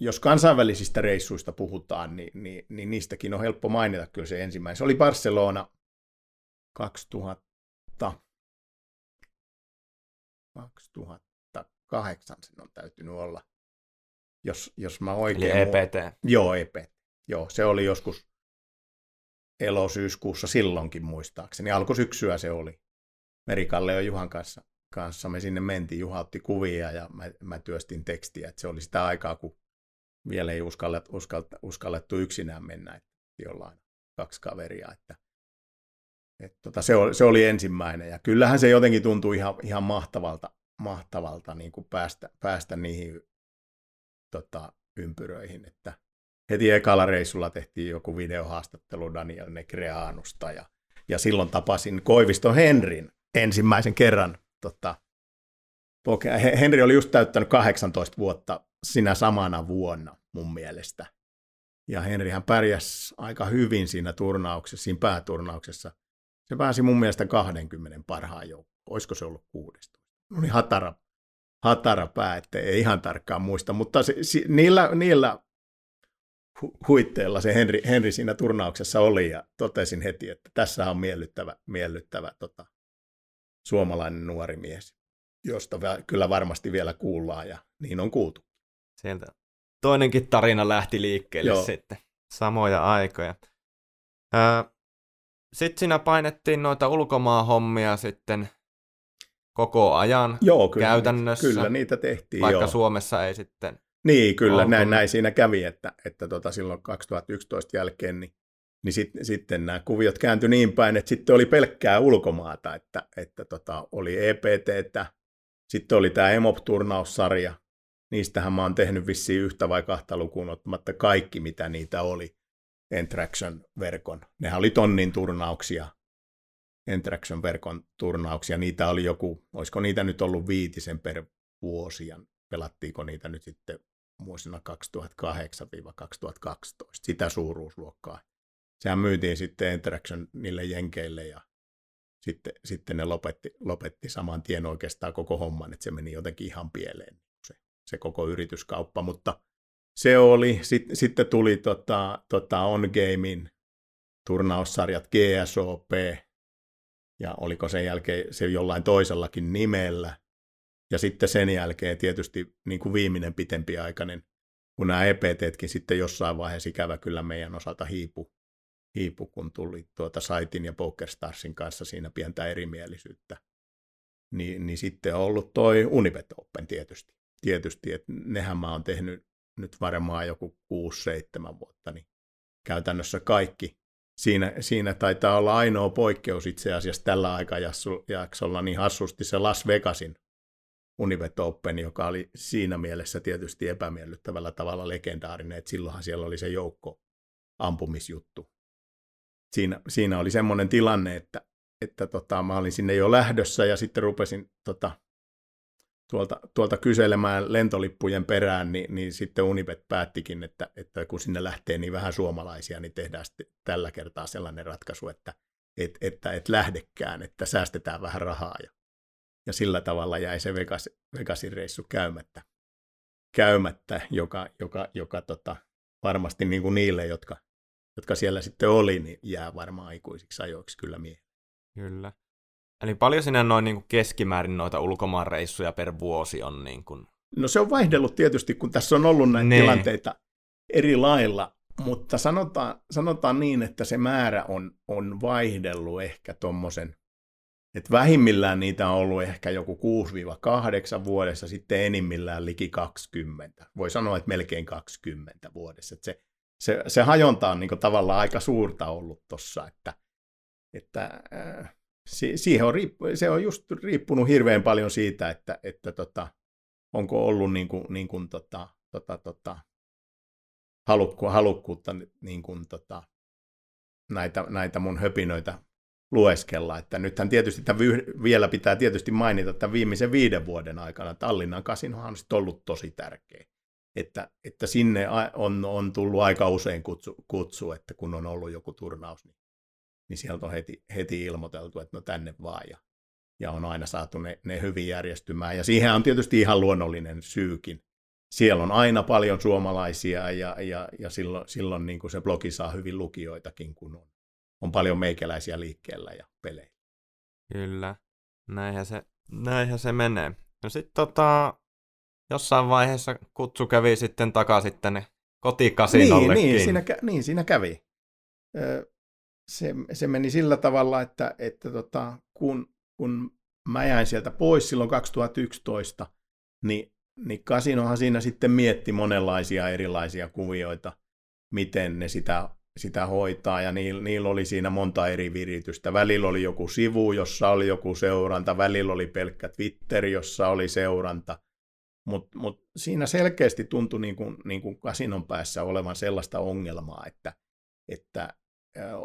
Speaker 3: jos kansainvälisistä reissuista puhutaan, niin, niin, niin niistäkin on helppo mainita kyllä se ensimmäinen. Se oli Barcelona 2000, 2008 sen on täytynyt olla, jos, jos mä oikein...
Speaker 2: Eli EPT.
Speaker 3: Joo, EPT. Joo, se oli joskus elosyyskuussa silloinkin muistaakseni. Alkusyksyä se oli. Merikalle ja Juhan kanssa, kanssa me sinne mentiin. Juha otti kuvia ja mä, mä työstin tekstiä. Että se oli sitä aikaa, kun vielä ei uskallettu, uskallettu, uskallettu yksinään mennä, jollain kaksi kaveria. Että, että tota, se, oli, se oli ensimmäinen ja kyllähän se jotenkin tuntui ihan, ihan mahtavalta, mahtavalta niin kuin päästä, päästä niihin tota, ympyröihin, että heti ekalla reissulla tehtiin joku videohaastattelu Daniel Negreanusta ja, ja silloin tapasin Koivisto Henrin ensimmäisen kerran. Tota, Henri oli just täyttänyt 18 vuotta sinä samana vuonna mun mielestä. Ja Henrihän pärjäsi aika hyvin siinä turnauksessa, siinä pääturnauksessa. Se pääsi mun mielestä 20 parhaan joukkoon. Olisiko se ollut 16? No niin hatara, hatara pää, ettei ihan tarkkaan muista. Mutta se, si, niillä, niillä hu, huitteilla se Henri, Henri siinä turnauksessa oli ja totesin heti, että tässä on miellyttävä, miellyttävä tota, suomalainen nuori mies, josta kyllä varmasti vielä kuullaan ja niin on kuultu.
Speaker 2: Sieltä toinenkin tarina lähti liikkeelle Joo. sitten. Samoja aikoja. sitten siinä painettiin noita ulkomaan-hommia sitten koko ajan
Speaker 3: Joo, kyllä,
Speaker 2: käytännössä.
Speaker 3: Kyllä, niitä tehtiin.
Speaker 2: Vaikka
Speaker 3: joo.
Speaker 2: Suomessa ei sitten
Speaker 3: Niin, kyllä, näin, näin siinä kävi, että, että tota, silloin 2011 jälkeen niin, niin sit, sitten nämä kuviot kääntyi niin päin, että sitten oli pelkkää ulkomaata, että, että tota, oli EPT, sitten oli tämä EMOP-turnaussarja, niistähän mä oon tehnyt vissiin yhtä vai kahta lukuun ottamatta kaikki, mitä niitä oli Entraction-verkon. Nehän oli tonnin turnauksia, Entraction-verkon turnauksia. Niitä oli joku, olisiko niitä nyt ollut viitisen per vuosi, ja pelattiinko niitä nyt sitten vuosina 2008-2012, sitä suuruusluokkaa. Sehän myytiin sitten Interaction niille jenkeille ja sitten, sitten ne lopetti, lopetti saman tien oikeastaan koko homman, että se meni jotenkin ihan pieleen se koko yrityskauppa, mutta se oli, sitten, sitten tuli tota, tota On Gamein turnaussarjat GSOP, ja oliko sen jälkeen se jollain toisellakin nimellä. Ja sitten sen jälkeen tietysti niin kuin viimeinen pitempiaikainen, kun nämä EPTtkin sitten jossain vaiheessa ikävä kyllä meidän osalta hiipu, hiipu kun tuli tuota Saitin ja PokerStarsin kanssa siinä pientä erimielisyyttä, niin, niin sitten on ollut toi Unibet Open tietysti. Tietysti, että nehän mä oon tehnyt nyt varmaan joku 6-7 vuotta, niin käytännössä kaikki. Siinä, siinä taitaa olla ainoa poikkeus itse asiassa tällä aikajaksolla niin hassusti se Las Vegasin Univet Open, joka oli siinä mielessä tietysti epämiellyttävällä tavalla legendaarinen, että silloinhan siellä oli se joukko ampumisjuttu. Siinä, siinä oli semmoinen tilanne, että, että tota, mä olin sinne jo lähdössä ja sitten rupesin tota, tuolta, tuolta kyselemään lentolippujen perään, niin, niin sitten Unibet päättikin, että, että kun sinne lähtee niin vähän suomalaisia, niin tehdään sitten tällä kertaa sellainen ratkaisu, että et, että et lähdekään, että säästetään vähän rahaa. Ja, ja sillä tavalla jäi se Vegas, Vegasin reissu käymättä, käymättä joka, joka, joka tota, varmasti niin kuin niille, jotka, jotka siellä sitten oli, niin jää varmaan aikuisiksi ajoiksi kyllä mieleen.
Speaker 2: Kyllä. Eli paljon sinä noin niin kuin keskimäärin noita ulkomaanreissuja per vuosi on? Niin kuin...
Speaker 3: No se on vaihdellut tietysti, kun tässä on ollut näitä ne. tilanteita eri lailla, mutta sanotaan, sanotaan niin, että se määrä on, on vaihdellut ehkä tuommoisen, että vähimmillään niitä on ollut ehkä joku 6-8 vuodessa, sitten enimmillään liki 20. Voi sanoa, että melkein 20 vuodessa. Että se, se, se hajonta on niin tavallaan aika suurta ollut tuossa, että, että äh, on, riippu- se on just riippunut hirveän paljon siitä, että, että tota, onko ollut niin kuin, niin tota, tota, tota, halukku, halukkuutta niin tota, näitä, näitä mun höpinöitä lueskella. Että nythän tietysti tämän vielä pitää tietysti mainita, että viimeisen viiden vuoden aikana Tallinnan kasinohan on ollut tosi tärkeä. Että, että sinne on, on tullut aika usein kutsu, kutsu, että kun on ollut joku turnaus, niin niin sieltä on heti, heti ilmoiteltu, että no tänne vaan. Ja, ja on aina saatu ne, ne hyvin järjestymään. Ja siihen on tietysti ihan luonnollinen syykin. Siellä on aina paljon suomalaisia ja, ja, ja silloin, silloin niin kuin se blogi saa hyvin lukijoitakin, kun on, on paljon meikäläisiä liikkeellä ja pelejä.
Speaker 2: Kyllä, näinhän se, näinhän se menee. No sitten tota, jossain vaiheessa kutsu kävi sitten takaisin tänne kotikasinollekin.
Speaker 3: Niin, niin, siinä, niin siinä kävi se, se meni sillä tavalla, että, että tota, kun, kun mä jäin sieltä pois silloin 2011, niin, niin kasinohan siinä sitten mietti monenlaisia erilaisia kuvioita, miten ne sitä, sitä hoitaa, ja niillä, niillä oli siinä monta eri viritystä. Välillä oli joku sivu, jossa oli joku seuranta, välillä oli pelkkä Twitter, jossa oli seuranta, mutta mut siinä selkeästi tuntui niin kuin, niin kuin kasinon päässä olevan sellaista ongelmaa, että, että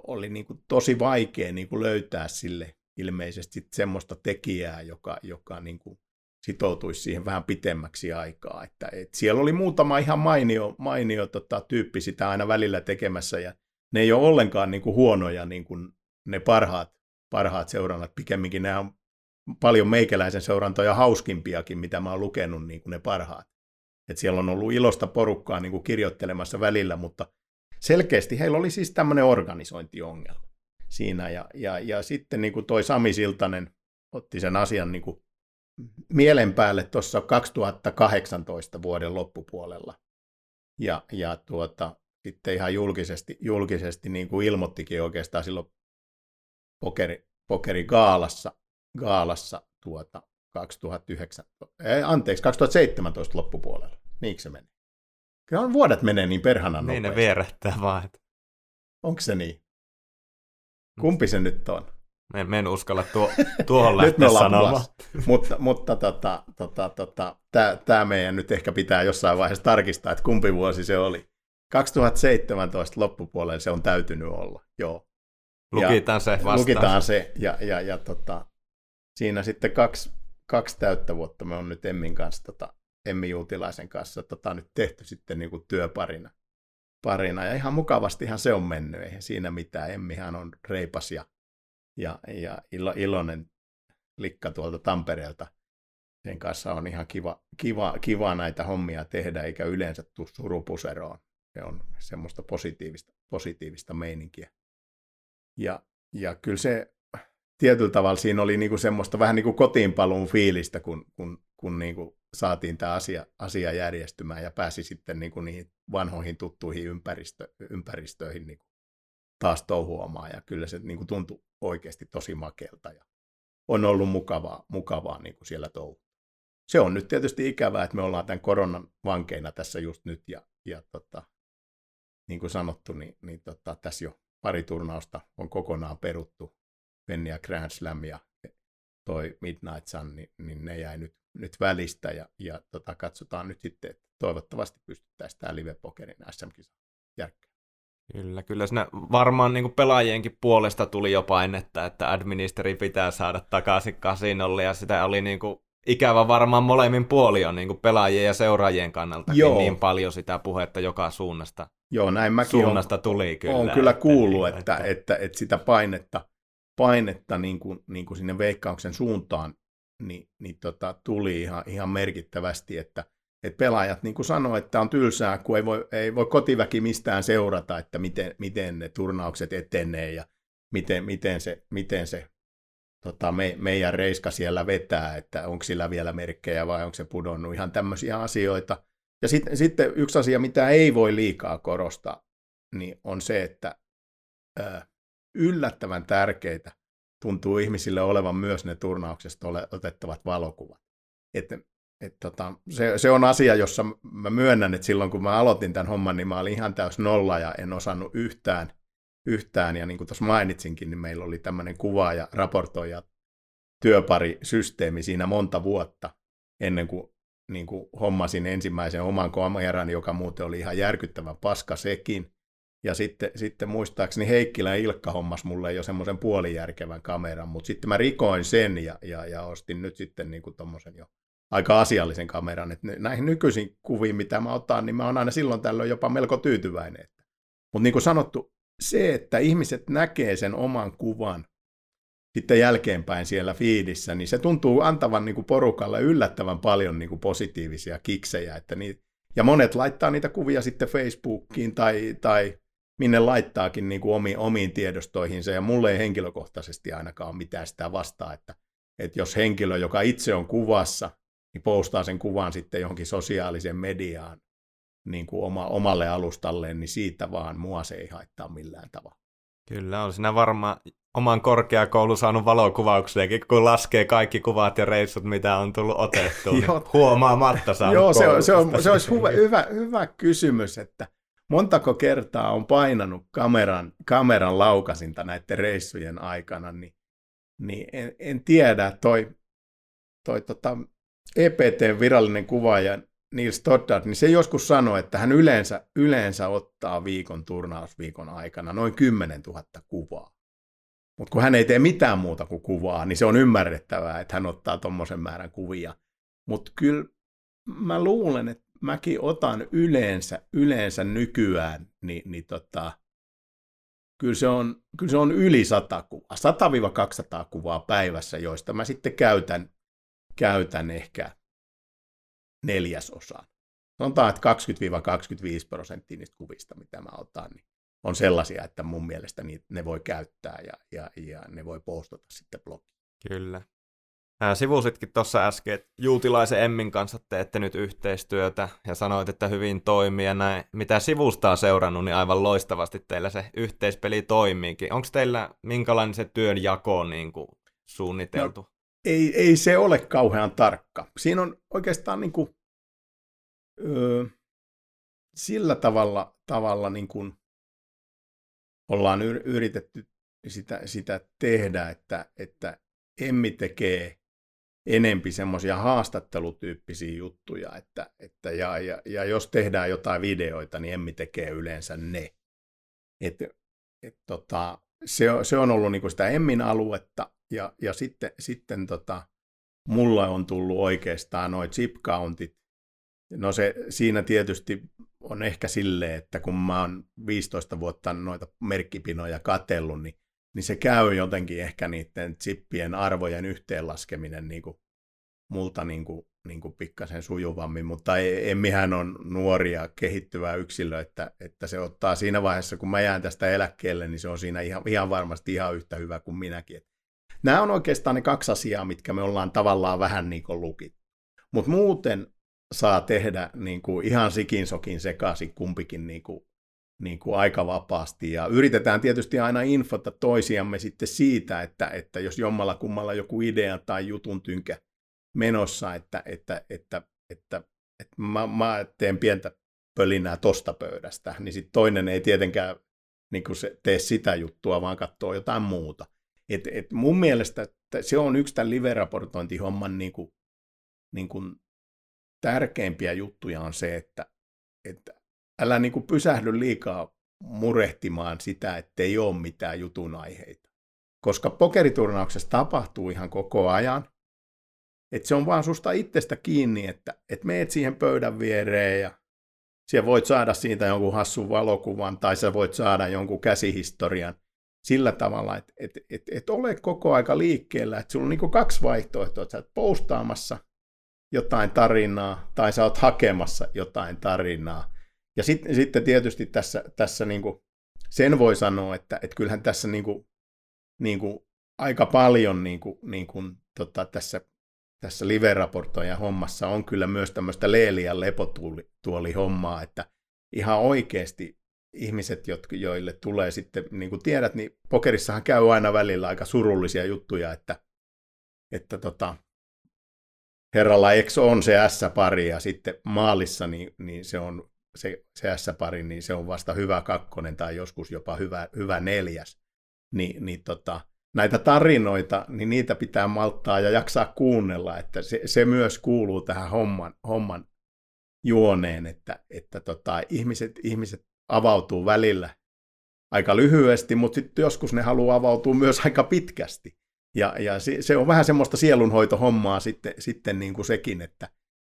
Speaker 3: oli niin kuin tosi vaikea niin kuin löytää sille ilmeisesti semmoista tekijää, joka, joka niin kuin sitoutuisi siihen vähän pitemmäksi aikaa. Että, et siellä oli muutama ihan mainio, mainio tota, tyyppi sitä aina välillä tekemässä, ja ne ei ole ollenkaan niin kuin huonoja niin kuin ne parhaat, parhaat seurannat, pikemminkin nämä on paljon meikäläisen seurantoja hauskimpiakin, mitä mä oon lukenut, niin kuin ne parhaat. Et siellä on ollut ilosta porukkaa niin kuin kirjoittelemassa välillä, mutta selkeästi heillä oli siis tämmöinen organisointiongelma siinä. Ja, ja, ja sitten niin kuin toi Sami Siltanen otti sen asian niin kuin mielen päälle tuossa 2018 vuoden loppupuolella. Ja, ja tuota, sitten ihan julkisesti, julkisesti niin kuin ilmoittikin oikeastaan silloin pokeri, pokeri gaalassa, gaalassa tuota 2009, eh, anteeksi, 2017 loppupuolella. Niinkö se meni? Kyllä on vuodet menee niin perhana
Speaker 2: nopeasti. Niin ne vierähtää vaan.
Speaker 3: Onko se niin? Kumpi se nyt on?
Speaker 2: Me en uskalla tuo, tuohon lähteä sanomaan.
Speaker 3: mutta mutta tota, tota, tota, tämä meidän nyt ehkä pitää jossain vaiheessa tarkistaa, että kumpi vuosi se oli. 2017 loppupuolella se on täytynyt olla, joo.
Speaker 2: Lukitaan ja, se vastaan.
Speaker 3: Lukitaan se, ja, ja, ja tota, siinä sitten kaksi, kaksi täyttä vuotta me on nyt Emmin kanssa tota, Emmi Juutilaisen kanssa tota, nyt tehty sitten niin kuin työparina. Parina. Ja ihan mukavastihan se on mennyt, eihän siinä mitään. Emmihän on reipas ja, ja, ja ilo, iloinen likka tuolta Tampereelta. Sen kanssa on ihan kiva, kiva, kiva näitä hommia tehdä, eikä yleensä tule surupuseroon. Se on semmoista positiivista, positiivista meininkiä. Ja, ja kyllä se tietyllä tavalla siinä oli niinku semmoista vähän niin kuin kotiinpaluun fiilistä, kun, kun kun niin kuin saatiin tämä asia, asia järjestymään ja pääsi sitten niin kuin niihin vanhoihin tuttuihin ympäristö, ympäristöihin niin kuin taas touhuamaan. Ja kyllä se niin kuin tuntui oikeasti tosi makelta ja on ollut mukavaa, mukavaa niin kuin siellä touhu. Se on nyt tietysti ikävää, että me ollaan tämän koronan vankeina tässä just nyt ja, ja tota, niin kuin sanottu, niin, niin tota, tässä jo pari turnausta on kokonaan peruttu. Penny ja Grand Slam ja toi Midnight Sun, niin, niin ne jäi nyt, nyt välistä ja, ja tota, katsotaan nyt sitten, että toivottavasti pystyttäisiin tämä live-pokerin SM-kisa järkkää.
Speaker 2: Kyllä, kyllä siinä varmaan niin pelaajienkin puolesta tuli jo painetta, että administeri pitää saada takaisin kasinolle ja sitä oli niin kuin ikävä varmaan molemmin puoli on niin pelaajien ja seuraajien kannalta niin paljon sitä puhetta joka suunnasta.
Speaker 3: Joo, näin mäkin
Speaker 2: suunnasta on, tuli kyllä.
Speaker 3: Olen kyllä kuullut, että, että, että, että sitä painetta, painetta niin kuin, niin kuin sinne veikkauksen suuntaan niin, niin tota, tuli ihan, ihan merkittävästi, että, että pelaajat niin kuin sanoo, että on tylsää, kun ei voi, ei voi kotiväki mistään seurata, että miten, miten ne turnaukset etenee ja miten, miten se, miten se tota, me, meidän reiska siellä vetää, että onko sillä vielä merkkejä vai onko se pudonnut, ihan tämmöisiä asioita. Ja sit, sitten yksi asia, mitä ei voi liikaa korostaa, niin on se, että ö, yllättävän tärkeitä tuntuu ihmisille olevan myös ne turnauksesta otettavat valokuvat. Että et tota, se, se on asia, jossa mä myönnän, että silloin kun mä aloitin tämän homman, niin mä olin ihan täys nolla ja en osannut yhtään yhtään. Ja niin kuin tuossa mainitsinkin, niin meillä oli tämmöinen kuva- ja raportoija työparisysteemi siinä monta vuotta ennen kuin, niin kuin hommasin ensimmäisen oman kameran, joka muuten oli ihan järkyttävän paska sekin. Ja sitten, sitten muistaakseni Heikkilä Ilkka hommas mulle jo semmoisen puolijärkevän kameran, mutta sitten mä rikoin sen ja, ja, ja ostin nyt sitten niin kuin jo aika asiallisen kameran. Et näihin nykyisiin kuviin, mitä mä otan, niin mä oon aina silloin tällöin jopa melko tyytyväinen. Mutta niin kuin sanottu, se, että ihmiset näkee sen oman kuvan sitten jälkeenpäin siellä fiidissä, niin se tuntuu antavan niin kuin porukalle yllättävän paljon niin kuin positiivisia kiksejä. Että niin, ja monet laittaa niitä kuvia sitten Facebookiin tai, tai minne laittaakin niin kuin omiin, omiin tiedostoihinsa, ja mulle ei henkilökohtaisesti ainakaan ole mitään sitä vastaa, että, että jos henkilö, joka itse on kuvassa, niin postaa sen kuvan sitten johonkin sosiaaliseen mediaan, niin kuin oma, omalle alustalleen, niin siitä vaan mua se ei haittaa millään tavalla.
Speaker 2: Kyllä, on siinä varmaan oman korkeakoulu saanut valokuvauksiakin, kun laskee kaikki kuvat ja reissut, mitä on tullut otettu, niin huomaamatta saanut
Speaker 3: Joo, se, on, se, on, se olisi hyvä, hyvä, hyvä kysymys, että montako kertaa on painanut kameran, kameran laukasinta näiden reissujen aikana, niin, niin en, en tiedä, toi, toi tota, EPT-virallinen kuvaaja Neil Stoddard, niin se joskus sanoi, että hän yleensä, yleensä ottaa viikon turnausviikon aikana noin 10 000 kuvaa. Mutta kun hän ei tee mitään muuta kuin kuvaa, niin se on ymmärrettävää, että hän ottaa tuommoisen määrän kuvia. Mutta kyllä mä luulen, että mäkin otan yleensä, yleensä nykyään, niin, niin tota, kyllä, se on, kyllä se on yli 100 kuvaa, 100-200 kuvaa päivässä, joista mä sitten käytän, käytän ehkä neljäsosaan. Sanotaan, että 20-25 prosenttia niistä kuvista, mitä mä otan, niin on sellaisia, että mun mielestä ne voi käyttää ja, ja, ja ne voi postata sitten blogiin.
Speaker 2: Kyllä. Sivusitkin tuossa äsken, että Juutilaisen Emmin kanssa teette nyt yhteistyötä ja sanoit, että hyvin toimii ja näin. Mitä sivusta on seurannut, niin aivan loistavasti teillä se yhteispeli toimiikin. Onko teillä minkälainen se työn jako niin kuin suunniteltu? No,
Speaker 3: ei, ei se ole kauhean tarkka. Siinä on oikeastaan niin kuin, öö, sillä tavalla, tavalla niin kuin ollaan yritetty sitä, sitä tehdä, että, että Emmi tekee enempi semmoisia haastattelutyyppisiä juttuja, että, että ja, ja, ja, jos tehdään jotain videoita, niin Emmi tekee yleensä ne. Et, et tota, se, se on ollut niinku sitä Emmin aluetta, ja, ja sitten, sitten tota, mulla on tullut oikeastaan noin chip countit. No se siinä tietysti on ehkä silleen, että kun mä oon 15 vuotta noita merkkipinoja katellut, niin, niin se käy jotenkin ehkä niiden chippien arvojen yhteenlaskeminen niin kuin multa niin kuin, niin kuin pikkasen sujuvammin, mutta Emmihän on nuoria kehittyvä yksilö, että, että se ottaa siinä vaiheessa, kun mä jään tästä eläkkeelle, niin se on siinä ihan, ihan varmasti ihan yhtä hyvä kuin minäkin. Nämä on oikeastaan ne kaksi asiaa, mitkä me ollaan tavallaan vähän niin kuin lukit. Mutta muuten saa tehdä niin kuin ihan sikin sokin sekaisin kumpikin niin kuin, niin kuin aika vapaasti. Ja yritetään tietysti aina infota toisiamme sitten siitä, että, että jos jommalla kummalla joku idea tai jutun tynkä menossa, että, että, että, että, että mä, mä teen pientä pölinää tosta pöydästä, niin sitten toinen ei tietenkään niin kuin se, tee sitä juttua, vaan katsoo jotain muuta. Et, et mun mielestä että se on yksi tämän live-raportointihomman niin kuin, niin kuin tärkeimpiä juttuja on se, että, että älä niin kuin pysähdy liikaa murehtimaan sitä, että ei ole mitään jutun aiheita. Koska pokeriturnauksessa tapahtuu ihan koko ajan. Että se on vaan susta itsestä kiinni, että, että meet siihen pöydän viereen ja siellä voit saada siitä jonkun hassun valokuvan tai sä voit saada jonkun käsihistorian sillä tavalla, että et, et, et ole koko aika liikkeellä, että sulla on niin kaksi vaihtoehtoa, että sä oot postaamassa jotain tarinaa tai sä oot hakemassa jotain tarinaa. Ja sit, sitten tietysti tässä, tässä niin kuin sen voi sanoa, että, että kyllähän tässä niin kuin, niin kuin aika paljon niin kuin, niin kuin, tota, tässä tässä live-raportoijan hommassa on kyllä myös tämmöistä leelian lepotuoli hommaa, että ihan oikeasti ihmiset, joille tulee sitten, niin kuin tiedät, niin pokerissahan käy aina välillä aika surullisia juttuja, että, että tota, herralla X on se S-pari ja sitten maalissa niin, niin se on se, se S-pari, niin se on vasta hyvä kakkonen tai joskus jopa hyvä, hyvä neljäs. Ni, niin tota, näitä tarinoita, niin niitä pitää malttaa ja jaksaa kuunnella, että se, se myös kuuluu tähän homman, homman juoneen, että, että tota, ihmiset, ihmiset avautuu välillä aika lyhyesti, mutta sitten joskus ne haluaa avautua myös aika pitkästi. Ja, ja se, se on vähän semmoista sielunhoitohommaa sitten, sitten niin kuin sekin, että,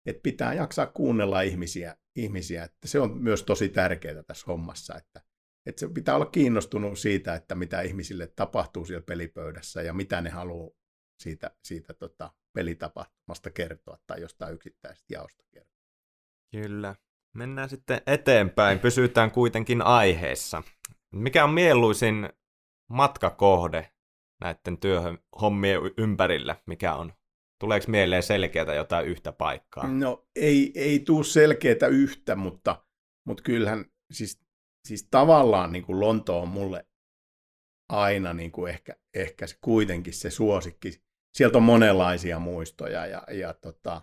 Speaker 3: että pitää jaksaa kuunnella ihmisiä, ihmisiä, että se on myös tosi tärkeää tässä hommassa, että, että se pitää olla kiinnostunut siitä, että mitä ihmisille tapahtuu siellä pelipöydässä ja mitä ne haluaa siitä, siitä tota, pelitapahtumasta kertoa tai jostain yksittäisestä jaosta kertoa.
Speaker 2: Kyllä. Mennään sitten eteenpäin. Pysytään kuitenkin aiheessa. Mikä on mieluisin matkakohde näiden työhommien ympärillä? Mikä on? Tuleeko mieleen selkeätä jotain yhtä paikkaa?
Speaker 3: No ei, ei tule selkeätä yhtä, mutta, mutta kyllähän siis siis tavallaan niin kuin Lonto on mulle aina niin kuin ehkä, ehkä se, kuitenkin se suosikki. Sieltä on monenlaisia muistoja ja, ja tota,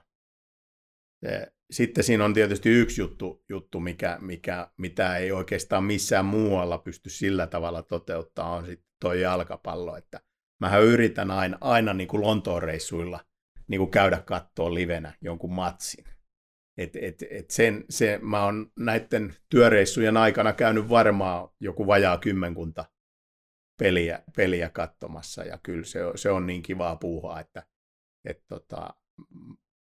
Speaker 3: sitten siinä on tietysti yksi juttu, juttu mikä, mikä, mitä ei oikeastaan missään muualla pysty sillä tavalla toteuttaa, on sitten tuo jalkapallo. Että mähän yritän aina, aina niin kuin Lontoon reissuilla niin kuin käydä kattoon livenä jonkun matsin. Et, et, et sen, se, mä oon näiden työreissujen aikana käynyt varmaan joku vajaa kymmenkunta peliä, peliä katsomassa, ja kyllä se, se on niin kivaa puuhaa, että et tota,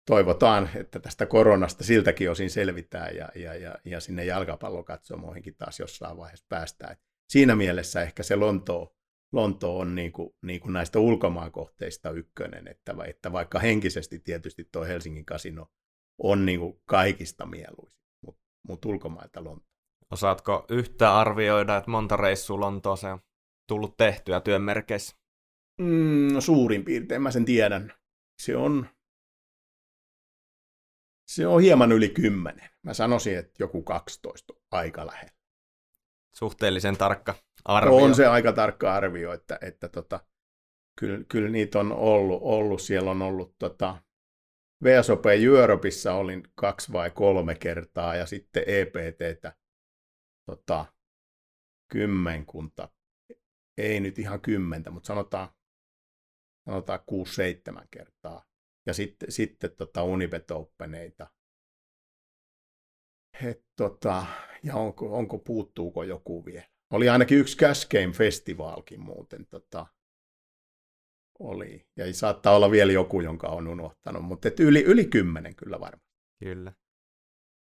Speaker 3: toivotaan, että tästä koronasta siltäkin osin selvitään, ja, ja, ja, ja sinne jalkapallokatsomoihinkin taas jossain vaiheessa päästään. Siinä mielessä ehkä se Lonto, Lonto on niin kuin, niin kuin näistä ulkomaankohteista ykkönen, että, että vaikka henkisesti tietysti tuo Helsingin kasino on niin kuin kaikista mieluisin, mutta mut ulkomailta Lontoa.
Speaker 2: Osaatko yhtä arvioida, että monta reissua Lontooseen on tullut tehtyä työn merkeissä?
Speaker 3: Mm, no suurin piirtein mä sen tiedän. Se on, se on hieman yli kymmenen. Mä sanoisin, että joku 12 aika lähellä.
Speaker 2: Suhteellisen tarkka arvio.
Speaker 3: On se aika tarkka arvio, että, että tota, kyllä, kyllä niitä on ollut, ollut. Siellä on ollut tota, VSOP Europeissa olin kaksi vai kolme kertaa ja sitten EPTtä tota, kymmenkunta. Ei nyt ihan kymmentä, mutta sanotaan, sanotaan 6-7 kertaa. Ja sitten, sitten tota Unibet Openeita. Et, tota, ja onko, onko, puuttuuko joku vielä? Oli ainakin yksi Cash Game Festivalkin muuten tota, oli. Ja saattaa olla vielä joku, jonka on unohtanut, mutta et yli, yli kymmenen kyllä varmaan.
Speaker 2: Kyllä.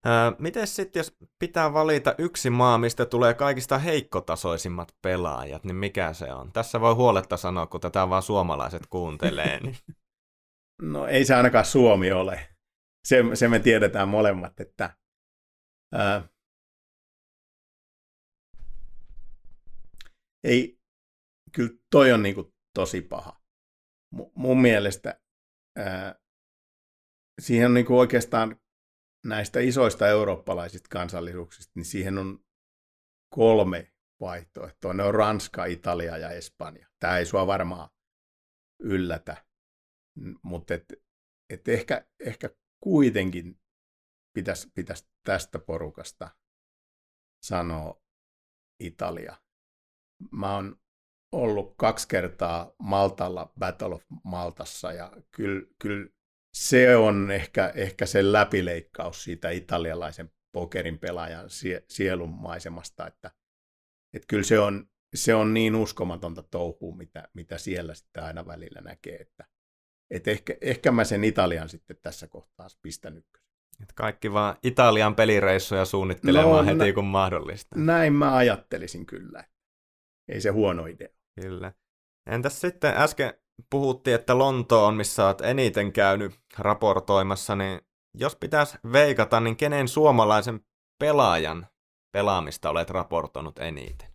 Speaker 2: Öö, miten sitten, jos pitää valita yksi maa, mistä tulee kaikista heikkotasoisimmat pelaajat, niin mikä se on? Tässä voi huoletta sanoa, kun tätä vaan suomalaiset kuuntelee. Niin.
Speaker 3: no ei se ainakaan Suomi ole. Se, se me tiedetään molemmat, että ää, ei, kyllä toi on niinku tosi paha mun mielestä ää, siihen on niin kuin oikeastaan näistä isoista eurooppalaisista kansallisuuksista, niin siihen on kolme vaihtoehtoa. Ne on Ranska, Italia ja Espanja. Tämä ei sua varmaan yllätä, mutta et, et ehkä, ehkä kuitenkin pitäisi pitäisi tästä porukasta sanoa Italia. Mä oon ollut kaksi kertaa Maltalla Battle of Maltassa ja kyllä, kyllä se on ehkä, ehkä se läpileikkaus siitä italialaisen pokerin pelaajan sielun maisemasta, että, että kyllä se on, se on niin uskomatonta touhua, mitä, mitä siellä sitten aina välillä näkee, että, että ehkä, ehkä mä sen Italian sitten tässä kohtaa pistän ykkösen.
Speaker 2: Että kaikki vaan Italian pelireissuja suunnittelemaan no, heti nä- kun mahdollista.
Speaker 3: Näin mä ajattelisin kyllä. Ei se huono idea.
Speaker 2: Kyllä. Entäs sitten äsken puhuttiin, että Lonto on missä olet eniten käynyt raportoimassa, niin jos pitäisi veikata, niin kenen suomalaisen pelaajan pelaamista olet raportoinut eniten?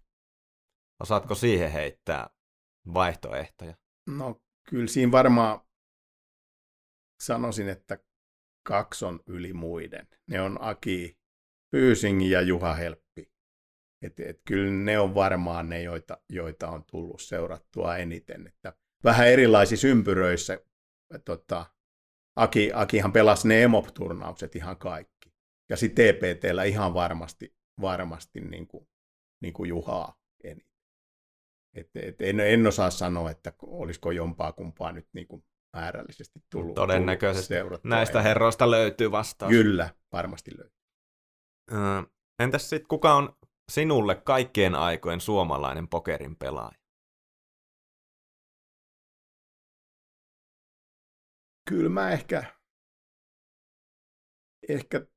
Speaker 2: Osaatko siihen heittää vaihtoehtoja?
Speaker 3: No kyllä siinä varmaan sanoisin, että kaksi on yli muiden. Ne on Aki Pyysing ja Juha Helppi. Et, et kyllä ne on varmaan ne, joita, joita on tullut seurattua eniten. Että vähän erilaisissa ympyröissä. Tota, Aki, Akihan pelasi ne EMOP-turnaukset ihan kaikki. Ja sitten TPTllä ihan varmasti, varmasti niin kuin, niin kuin Juhaa eniten. Et, et en, en osaa sanoa, että olisiko jompaa kumpaa nyt niin kuin määrällisesti tullut.
Speaker 2: Todennäköisesti tullut näistä herroista löytyy vastaus.
Speaker 3: Kyllä, varmasti löytyy.
Speaker 2: entäs sitten kuka on sinulle kaikkien aikojen suomalainen pokerin pelaaja?
Speaker 3: Kyllä mä ehkä, ehkä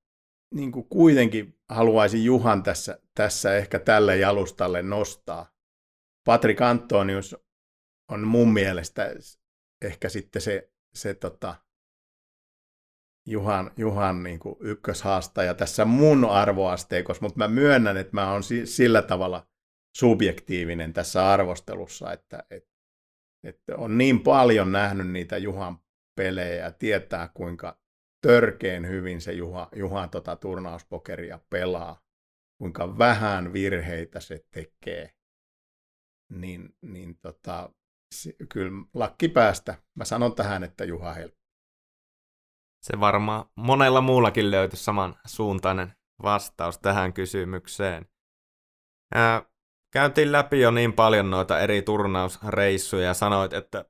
Speaker 3: niin kuin kuitenkin haluaisin Juhan tässä, tässä ehkä tälle jalustalle nostaa. Patrick Antonius on mun mielestä ehkä sitten se, se tota, Juhan, Juhan niin kuin ykköshaastaja tässä mun arvoasteikossa, mutta mä myönnän, että mä oon sillä tavalla subjektiivinen tässä arvostelussa, että, että, että on niin paljon nähnyt niitä Juhan pelejä ja tietää, kuinka törkeen hyvin se Juha, Juhan tota turnauspokeria pelaa, kuinka vähän virheitä se tekee, niin, niin tota, kyllä lakki päästä. Mä sanon tähän, että Juha helppo.
Speaker 2: Se varmaan monella muullakin löytyy saman suuntainen vastaus tähän kysymykseen. Ää, käytiin läpi jo niin paljon noita eri turnausreissuja ja sanoit, että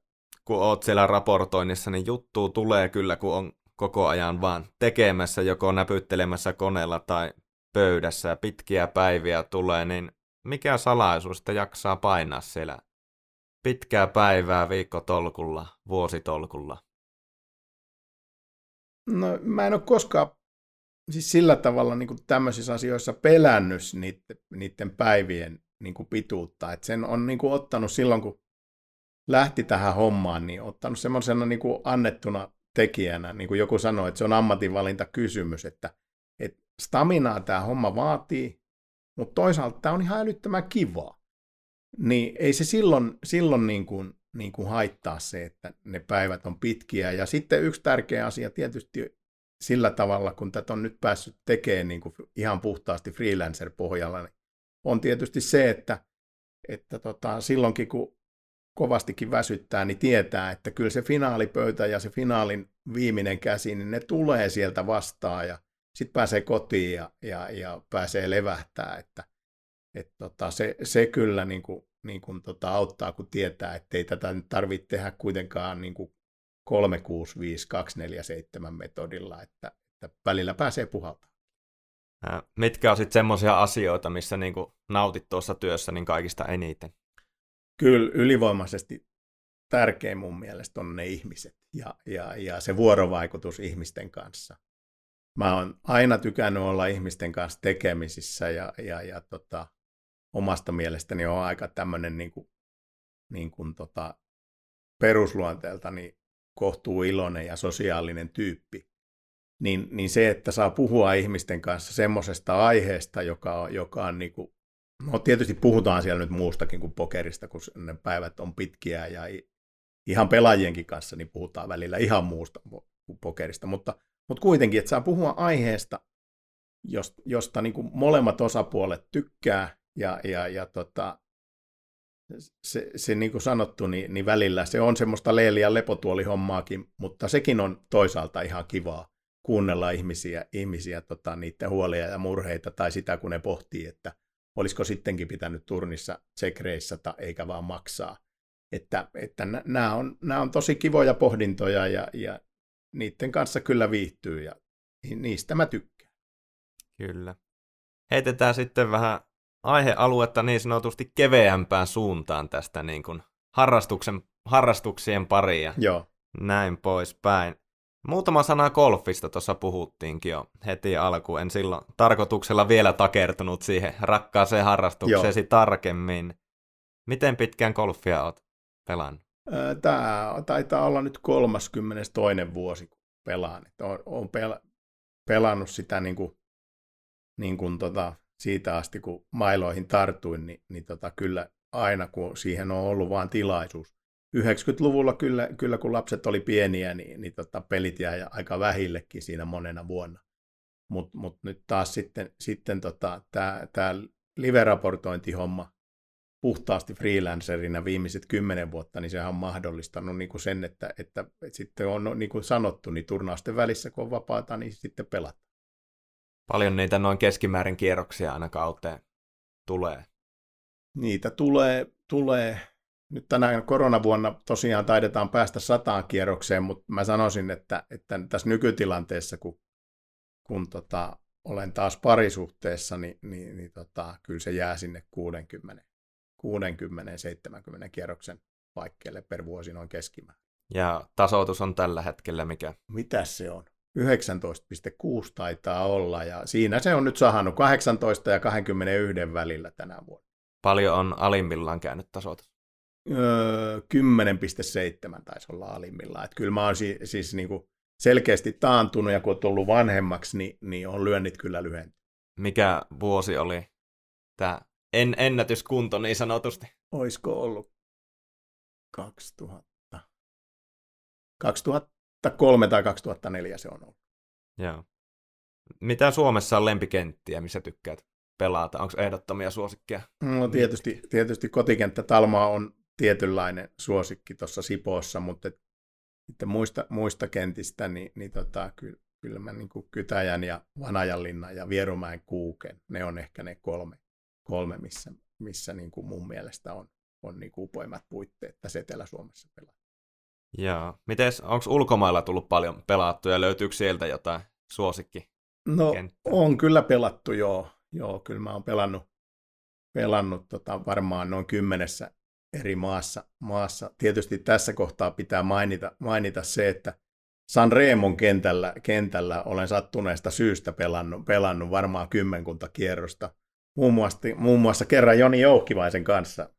Speaker 2: kun oot siellä raportoinnissa, niin juttu tulee kyllä, kun on koko ajan vaan tekemässä, joko näpyttelemässä koneella tai pöydässä ja pitkiä päiviä tulee, niin mikä salaisuus sitä jaksaa painaa siellä pitkää päivää viikkotolkulla, vuositolkulla?
Speaker 3: No mä en ole koskaan siis sillä tavalla niin kuin tämmöisissä asioissa pelännyt niiden, niiden päivien niin kuin pituutta. Et sen on niin kuin ottanut silloin, kun lähti tähän hommaan, niin ottanut semmoisena niin kuin annettuna tekijänä, niin kuin joku sanoi, että se on ammatinvalinta kysymys, että, että staminaa tämä homma vaatii, mutta toisaalta tämä on ihan älyttömän kivaa. Niin ei se silloin, silloin niin kuin, niin kuin haittaa se, että ne päivät on pitkiä. Ja sitten yksi tärkeä asia tietysti sillä tavalla, kun tätä on nyt päässyt tekemään niin kuin ihan puhtaasti freelancer-pohjalla, niin on tietysti se, että, että tota, silloinkin kun kovastikin väsyttää, niin tietää, että kyllä se finaalipöytä ja se finaalin viimeinen käsi, niin ne tulee sieltä vastaan ja sitten pääsee kotiin ja, ja, ja pääsee levähtää, että et tota, se, se kyllä niin kuin, niin kuin tota, auttaa, kun tietää, että ei tätä tarvitse tehdä kuitenkaan niin kuin 365 247 metodilla, että, että välillä pääsee puhaltamaan.
Speaker 2: Mitkä on sitten semmoisia asioita, missä niin kuin nautit tuossa työssä niin kaikista eniten?
Speaker 3: kyllä ylivoimaisesti tärkein mun mielestä on ne ihmiset ja, ja, ja se vuorovaikutus ihmisten kanssa. Mä oon aina tykännyt olla ihmisten kanssa tekemisissä ja, ja, ja tota, omasta mielestäni on aika tämmöinen niin kuin, niin kuin tota, perusluonteeltani kohtuu iloinen ja sosiaalinen tyyppi. Niin, niin se, että saa puhua ihmisten kanssa semmoisesta aiheesta, joka on, joka on niin kuin No tietysti puhutaan siellä nyt muustakin kuin pokerista, kun ne päivät on pitkiä ja ihan pelaajienkin kanssa niin puhutaan välillä ihan muusta. kuin pokerista, mutta, mutta kuitenkin, että saa puhua aiheesta, josta, josta niin kuin molemmat osapuolet tykkää ja, ja, ja tota, se, se niin kuin sanottu, niin, niin välillä se on semmoista leeli- ja lepotuolihommaakin, mutta sekin on toisaalta ihan kivaa kuunnella ihmisiä, ihmisiä tota, niiden huolia ja murheita tai sitä, kun ne pohtii, että olisiko sittenkin pitänyt turnissa tsekreissata eikä vaan maksaa. Että, että nämä, on, nämä on tosi kivoja pohdintoja ja, ja niiden kanssa kyllä viihtyy ja niistä mä tykkään.
Speaker 2: Kyllä. Heitetään sitten vähän aihealuetta niin sanotusti keveämpään suuntaan tästä niin kuin harrastuksen, harrastuksien paria.
Speaker 3: Joo.
Speaker 2: Näin poispäin. Muutama sana golfista tuossa puhuttiinkin jo heti alkuun. En silloin tarkoituksella vielä takertunut siihen rakkaaseen harrastukseesi Joo. tarkemmin. Miten pitkään golfia olet pelannut?
Speaker 3: Tämä taitaa olla nyt 32. vuosi, kun pelaan. Olen pel- pelannut sitä niin kuin, niin kuin tota, siitä asti, kun mailoihin tartuin, niin, niin tota, kyllä aina, kun siihen on ollut vain tilaisuus. 90-luvulla kyllä, kyllä kun lapset oli pieniä, niin, niin tota, pelit jäi aika vähillekin siinä monena vuonna. Mutta mut nyt taas sitten, sitten tota, tämä live-raportointihomma puhtaasti freelancerina viimeiset kymmenen vuotta, niin sehän on mahdollistanut niin kuin sen, että, että, että sitten on niin kuin sanottu, niin turnausten välissä kun on vapaata, niin sitten pelataan.
Speaker 2: Paljon niitä noin keskimäärin kierroksia aina kauteen tulee?
Speaker 3: Niitä tulee, tulee. Nyt tänä koronavuonna tosiaan taidetaan päästä sataan kierrokseen, mutta mä sanoisin, että, että tässä nykytilanteessa, kun, kun tota, olen taas parisuhteessa, niin, niin, niin tota, kyllä se jää sinne 60, 60-70 kierroksen paikkeille per vuosi noin keskimäärin.
Speaker 2: Ja tasoitus on tällä hetkellä mikä?
Speaker 3: Mitä se on? 19,6 taitaa olla, ja siinä se on nyt sahannut 18 ja 21 välillä tänä vuonna.
Speaker 2: Paljon on alimmillaan käynyt tasoitus?
Speaker 3: Öö, 10,7 taisi olla alimmillaan. Että kyllä mä oon si- siis niinku selkeästi taantunut, ja kun on tullut vanhemmaksi, niin, niin on lyönnit kyllä lyhentynyt.
Speaker 2: Mikä vuosi oli tämä en, ennätyskunto niin sanotusti?
Speaker 3: Oisko ollut 2000? 2000 2003 tai 2004 se on ollut.
Speaker 2: Joo. Mitä Suomessa on lempikenttiä, missä tykkäät pelata? Onko ehdottomia suosikkeja?
Speaker 3: No tietysti, tietysti kotikenttä Talma on tietynlainen suosikki tuossa Sipoossa, mutta sitten muista, muista kentistä, niin, niin tota, kyllä, kyllä mä niin Kytäjän ja Vanajanlinnan ja Vierumäen kuuken, ne on ehkä ne kolme, kolme missä, missä niin kuin mun mielestä on, on niin kuin upoimmat puitteet tässä Etelä-Suomessa pelata.
Speaker 2: Joo. Mites, onko ulkomailla tullut paljon pelattuja? Löytyykö sieltä jotain suosikki?
Speaker 3: No, kenttää? on kyllä pelattu, joo. Joo, kyllä mä oon pelannut, pelannut tota, varmaan noin kymmenessä eri maassa, maassa. Tietysti tässä kohtaa pitää mainita, mainita se, että San Remon kentällä, kentällä olen sattuneesta syystä pelannut, pelannut varmaan kymmenkunta kierrosta. Muun muassa, muun muassa kerran Joni Joukkivaisen kanssa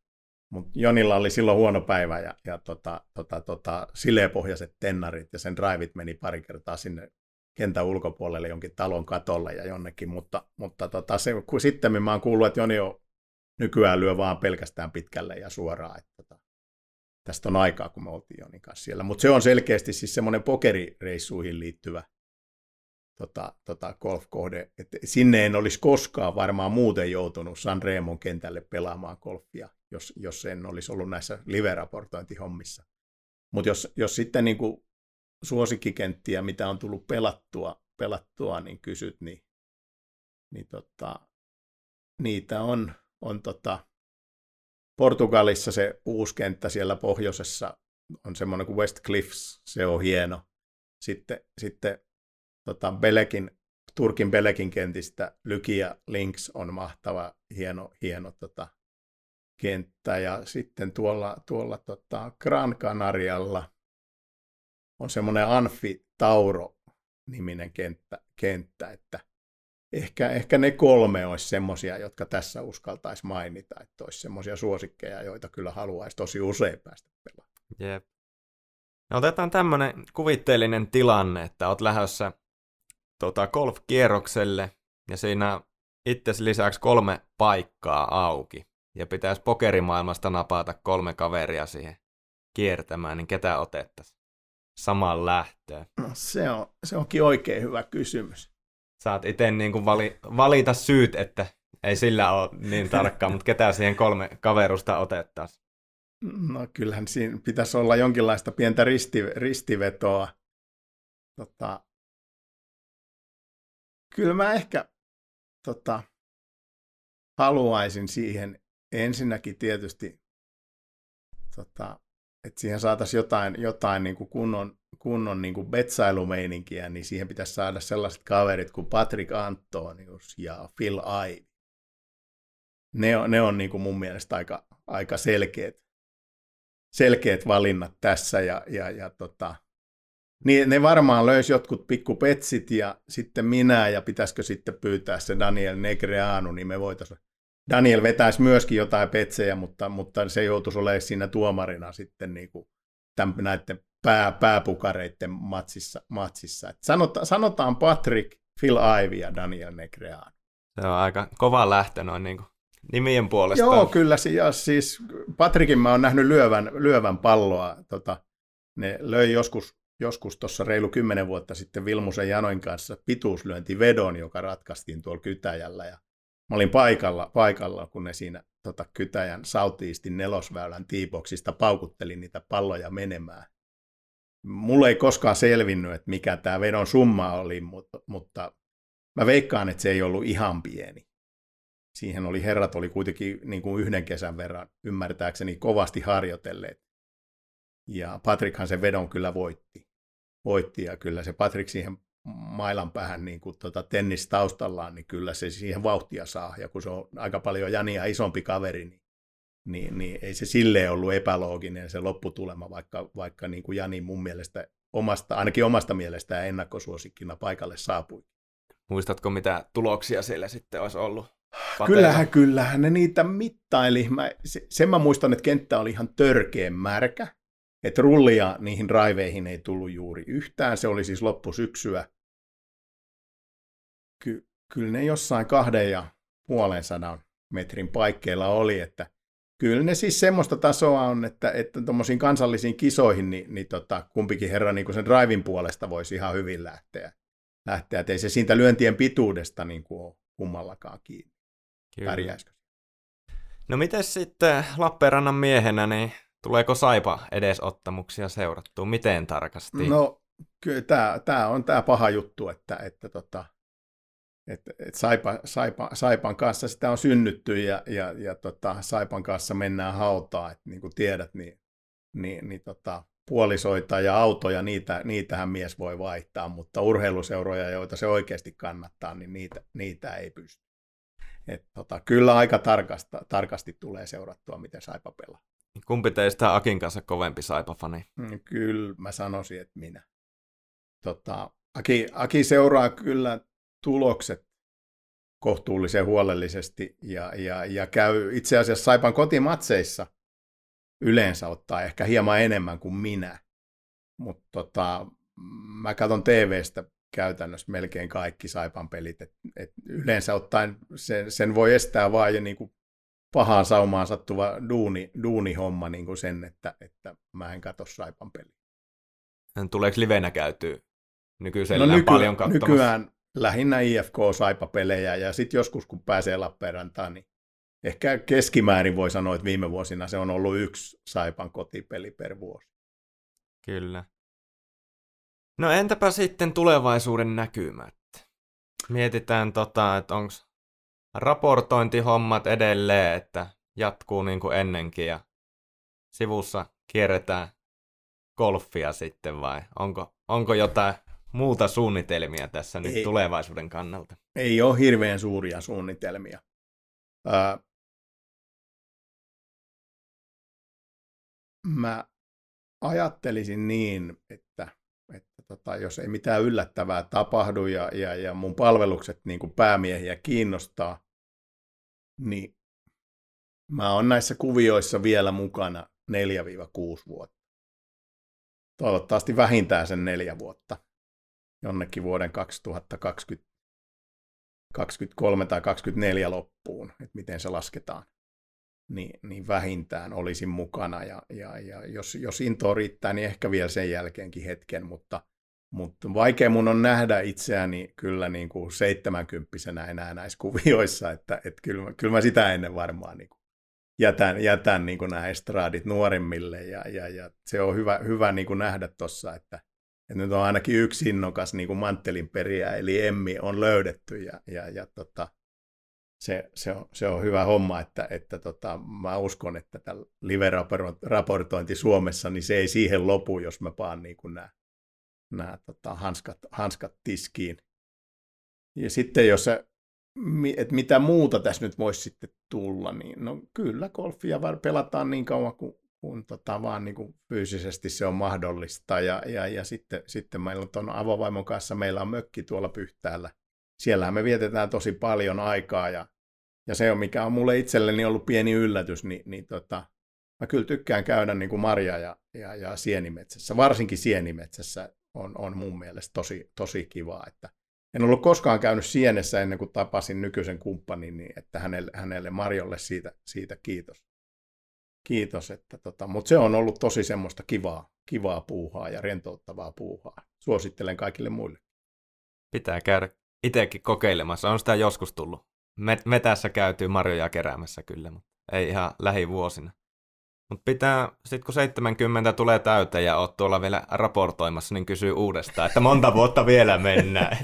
Speaker 3: mutta Jonilla oli silloin huono päivä ja, ja tota, tota, tota, sileepohjaiset tennarit ja sen drivit meni pari kertaa sinne kentän ulkopuolelle jonkin talon katolle ja jonnekin, mutta, mutta tota, se, kun sitten mä oon kuullut, että Joni on nykyään lyö vaan pelkästään pitkälle ja suoraan, että tota, tästä on aikaa, kun me oltiin Jonin kanssa siellä. Mutta se on selkeästi siis semmoinen pokerireissuihin liittyvä tota, tota golfkohde. Et sinne en olisi koskaan varmaan muuten joutunut San Remon kentälle pelaamaan golfia, jos, jos en olisi ollut näissä live-raportointihommissa. Mutta jos, jos sitten niin kuin suosikkikenttiä, mitä on tullut pelattua, pelattua niin kysyt, niin, niin tota, niitä on, on tota, Portugalissa se uusi kenttä siellä pohjoisessa on semmoinen kuin West Cliffs, se on hieno. Sitten, sitten tota, Belekin, Turkin Belekin kentistä Lykia Links on mahtava, hieno, hieno tota, kenttä. Ja sitten tuolla, tuolla tota, Gran Canarialla on semmoinen Anfi Tauro-niminen kenttä, kenttä että ehkä, ehkä ne kolme olisi semmoisia, jotka tässä uskaltaisi mainita, että olisi semmoisia suosikkeja, joita kyllä haluaisi tosi usein päästä pelaamaan.
Speaker 2: Jep. No otetaan tämmöinen kuvitteellinen tilanne, että olet lähdössä tota, golf-kierrokselle ja siinä itse lisäksi kolme paikkaa auki. Ja pitäisi pokerimaailmasta napata kolme kaveria siihen kiertämään, niin ketä otettaisiin? saman lähtöön?
Speaker 3: No, se, on, se onkin oikein hyvä kysymys.
Speaker 2: Saat itse niin kuin vali, valita syyt, että ei sillä ole niin tarkkaa, mutta ketä siihen kolme kaverusta otettaisiin?
Speaker 3: No kyllähän siinä pitäisi olla jonkinlaista pientä risti, ristivetoa. Tota, kyllä mä ehkä tota, haluaisin siihen ensinnäkin tietysti, tota, että siihen saataisiin jotain, jotain niin kuin kunnon, kunnon niin kuin betsailumeininkiä, niin siihen pitäisi saada sellaiset kaverit kuin Patrick Antonius ja Phil Ivey. Ne on, ne on niin kuin mun mielestä aika, aika selkeät, selkeät valinnat tässä ja, ja, ja tota, niin ne varmaan löysi jotkut pikkupetsit ja sitten minä ja pitäisikö sitten pyytää se Daniel Negreanu, niin me voitaisiin Daniel vetäisi myöskin jotain petsejä, mutta, mutta se joutuisi olemaan siinä tuomarina sitten niin kuin tämän, näiden pää, pääpukareiden matsissa. matsissa. Et sanota, sanotaan Patrick, Phil Ivey ja Daniel Negreanu.
Speaker 2: Se on aika kova lähtö noin niin kuin nimien puolesta.
Speaker 3: Joo, kyllä. Ja siis Patrickin mä oon nähnyt lyövän, lyövän palloa. Tota, ne löi joskus joskus tuossa reilu kymmenen vuotta sitten Vilmusen Janoin kanssa pituuslyöntivedon, joka ratkaistiin tuolla Kytäjällä. Ja mä olin paikalla, paikalla kun ne siinä tota, Kytäjän Southeastin nelosväylän tiiboksista paukuttelin niitä palloja menemään. Mulle ei koskaan selvinnyt, että mikä tämä vedon summa oli, mutta, mutta mä veikkaan, että se ei ollut ihan pieni. Siihen oli herrat oli kuitenkin niin kuin yhden kesän verran ymmärtääkseni kovasti harjoitelleet. Ja Patrickhan sen vedon kyllä voitti voitti ja kyllä se Patrick siihen mailan päähän niin kuin tuota tennis taustallaan, niin kyllä se siihen vauhtia saa. Ja kun se on aika paljon Jania isompi kaveri, niin, niin, niin ei se sille ollut epälooginen se lopputulema, vaikka, vaikka niin kuin Jani mun mielestä omasta, ainakin omasta mielestään ennakkosuosikkina paikalle saapui.
Speaker 2: Muistatko, mitä tuloksia siellä sitten olisi ollut?
Speaker 3: Pateilla? Kyllähän, kyllähän ne niitä mittaili. Mä, se, sen mä muistan, että kenttä oli ihan törkeen märkä. Että rullia niihin raiveihin ei tullut juuri yhtään. Se oli siis loppusyksyä. Ky- kyllä ne jossain kahden ja puolen sadan metrin paikkeilla oli, että kyllä ne siis semmoista tasoa on, että, että tuommoisiin kansallisiin kisoihin niin, niin tota, kumpikin herra niin sen drivin puolesta voisi ihan hyvin lähteä. lähteä. Että ei se siitä lyöntien pituudesta niin kuin ole kummallakaan kiinni. Pärjäisikö?
Speaker 2: No miten sitten Lappeenrannan miehenä, niin Tuleeko Saipa edesottamuksia seurattua? Miten tarkasti?
Speaker 3: No, kyllä tämä, tämä on tämä paha juttu, että, että tota, että, että Saipa, Saipa, Saipan kanssa sitä on synnytty ja, ja, ja tota, Saipan kanssa mennään hautaan, että niin kuin tiedät, niin, niin, niin tota, puolisoita ja autoja, niitä, niitähän mies voi vaihtaa, mutta urheiluseuroja, joita se oikeasti kannattaa, niin niitä, niitä ei pysty. Et, tota, kyllä aika tarkasta, tarkasti tulee seurattua, miten Saipa pelaa.
Speaker 2: Kumpi teistä Akin kanssa kovempi Saipa-fani?
Speaker 3: Mm, kyllä mä sanoisin, että minä. Tota, Aki, Aki seuraa kyllä tulokset kohtuullisen huolellisesti ja, ja, ja käy itse asiassa Saipan kotimatseissa yleensä ottaa ehkä hieman enemmän kuin minä. Mutta tota, mä katson TVstä käytännössä melkein kaikki Saipan pelit. Et, et yleensä ottaen sen, sen voi estää vain jo niin pahaan saumaan sattuva duuni, duunihomma niin kuin sen, että, että mä en katso Saipan peliä.
Speaker 2: Tuleeko livenä käytyy nykyisellään no nyky- paljon katsomassa?
Speaker 3: Nykyään lähinnä IFK-Saipa-pelejä ja sitten joskus kun pääsee Lappeenrantaan, niin ehkä keskimäärin voi sanoa, että viime vuosina se on ollut yksi Saipan kotipeli per vuosi.
Speaker 2: Kyllä. No entäpä sitten tulevaisuuden näkymät? Mietitään, tota, että onko raportointihommat edelleen, että jatkuu niin kuin ennenkin ja sivussa kierretään golfia sitten vai onko, onko jotain muuta suunnitelmia tässä nyt ei, tulevaisuuden kannalta?
Speaker 3: Ei ole hirveän suuria suunnitelmia. Ää, mä ajattelisin niin, että, että tota, jos ei mitään yllättävää tapahdu ja, ja, ja mun palvelukset niin kuin päämiehiä kiinnostaa, niin mä oon näissä kuvioissa vielä mukana 4-6 vuotta. Toivottavasti vähintään sen neljä vuotta jonnekin vuoden 2023 tai 2024 loppuun, että miten se lasketaan. niin, niin vähintään olisin mukana. Ja, ja, ja jos, jos into riittää, niin ehkä vielä sen jälkeenkin hetken, mutta, mutta vaikea mun on nähdä itseäni kyllä niin kuin 70 enää näissä kuvioissa, että, että kyllä, kyllä mä sitä ennen varmaan niin kuin jätän, jätän niin kuin nämä estraadit nuorimmille ja, ja, ja se on hyvä, hyvä niin kuin nähdä tuossa, että, että nyt on ainakin yksi innokas niin kuin manttelin periä, eli Emmi on löydetty ja, ja, ja tota, se, se, on, se on hyvä homma, että, että tota, mä uskon, että tämä live-raportointi Suomessa, niin se ei siihen lopu, jos mä paan niin kuin nämä, nämä tota, hanskat, hanskat tiskiin. Ja sitten jos se, että mitä muuta tässä nyt voisi sitten tulla, niin no kyllä golfia pelataan niin kauan kuin, kun tota, vaan niin kuin fyysisesti se on mahdollista. Ja, ja, ja sitten, sitten meillä on tuon avovaimon kanssa, meillä on mökki tuolla Pyhtäällä, siellä me vietetään tosi paljon aikaa ja, ja se on, mikä on mulle itselleni ollut pieni yllätys, niin, niin tota, mä kyllä tykkään käydä niin kuin marja- ja, ja, ja sienimetsässä. Varsinkin sienimetsässä on, on mun mielestä tosi, tosi kivaa, että en ollut koskaan käynyt sienessä ennen kuin tapasin nykyisen kumppanin, niin että hänelle, hänelle Marjolle siitä, siitä kiitos. Kiitos, että tota, mutta se on ollut tosi semmoista kivaa, kivaa puuhaa ja rentouttavaa puuhaa. Suosittelen kaikille muille.
Speaker 2: Pitää käydä itsekin kokeilemassa. On sitä joskus tullut. Metässä käytyy marjoja keräämässä kyllä, mutta ei ihan lähivuosina. Mutta pitää, sit kun 70 tulee täyteen ja oot tuolla vielä raportoimassa, niin kysyy uudestaan, että monta vuotta vielä mennään.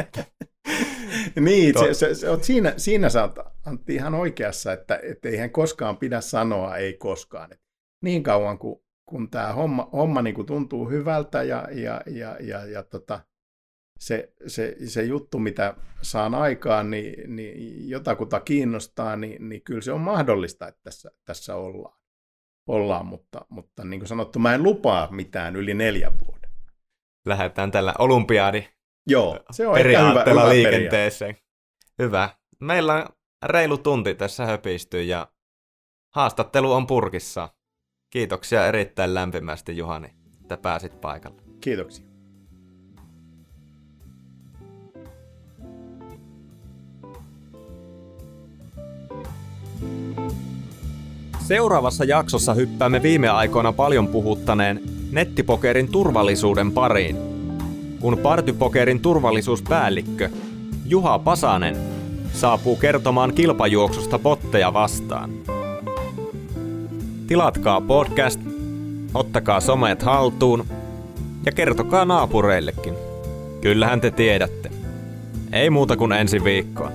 Speaker 3: niin, se, se, se, siinä, siinä sä oot Antti ihan oikeassa, että, että eihän koskaan pidä sanoa ei koskaan. Et niin kauan kuin kun tämä homma, homma niin kuin tuntuu hyvältä ja, ja, ja, ja, ja tota, se, se, se juttu, mitä saan aikaan, niin, niin jotakuta kiinnostaa, niin, niin kyllä se on mahdollista, että tässä, tässä ollaan. ollaan mutta, mutta niin kuin sanottu, mä en lupaa mitään yli neljän vuoden.
Speaker 2: Lähdetään tällä olympiadi
Speaker 3: Joo, se on periaatteella hyvä,
Speaker 2: hyvä liikenteeseen. Hyvä. Meillä on reilu tunti tässä höpistyy ja haastattelu on purkissa. Kiitoksia erittäin lämpimästi Juhani, että pääsit paikalle.
Speaker 3: Kiitoksia.
Speaker 2: Seuraavassa jaksossa hyppäämme viime aikoina paljon puhuttaneen nettipokerin turvallisuuden pariin. Kun partypokerin turvallisuuspäällikkö Juha Pasanen saapuu kertomaan kilpajuoksusta botteja vastaan. Tilatkaa podcast, ottakaa somet haltuun ja kertokaa naapureillekin. Kyllähän te tiedätte. Ei muuta kuin ensi viikkoon.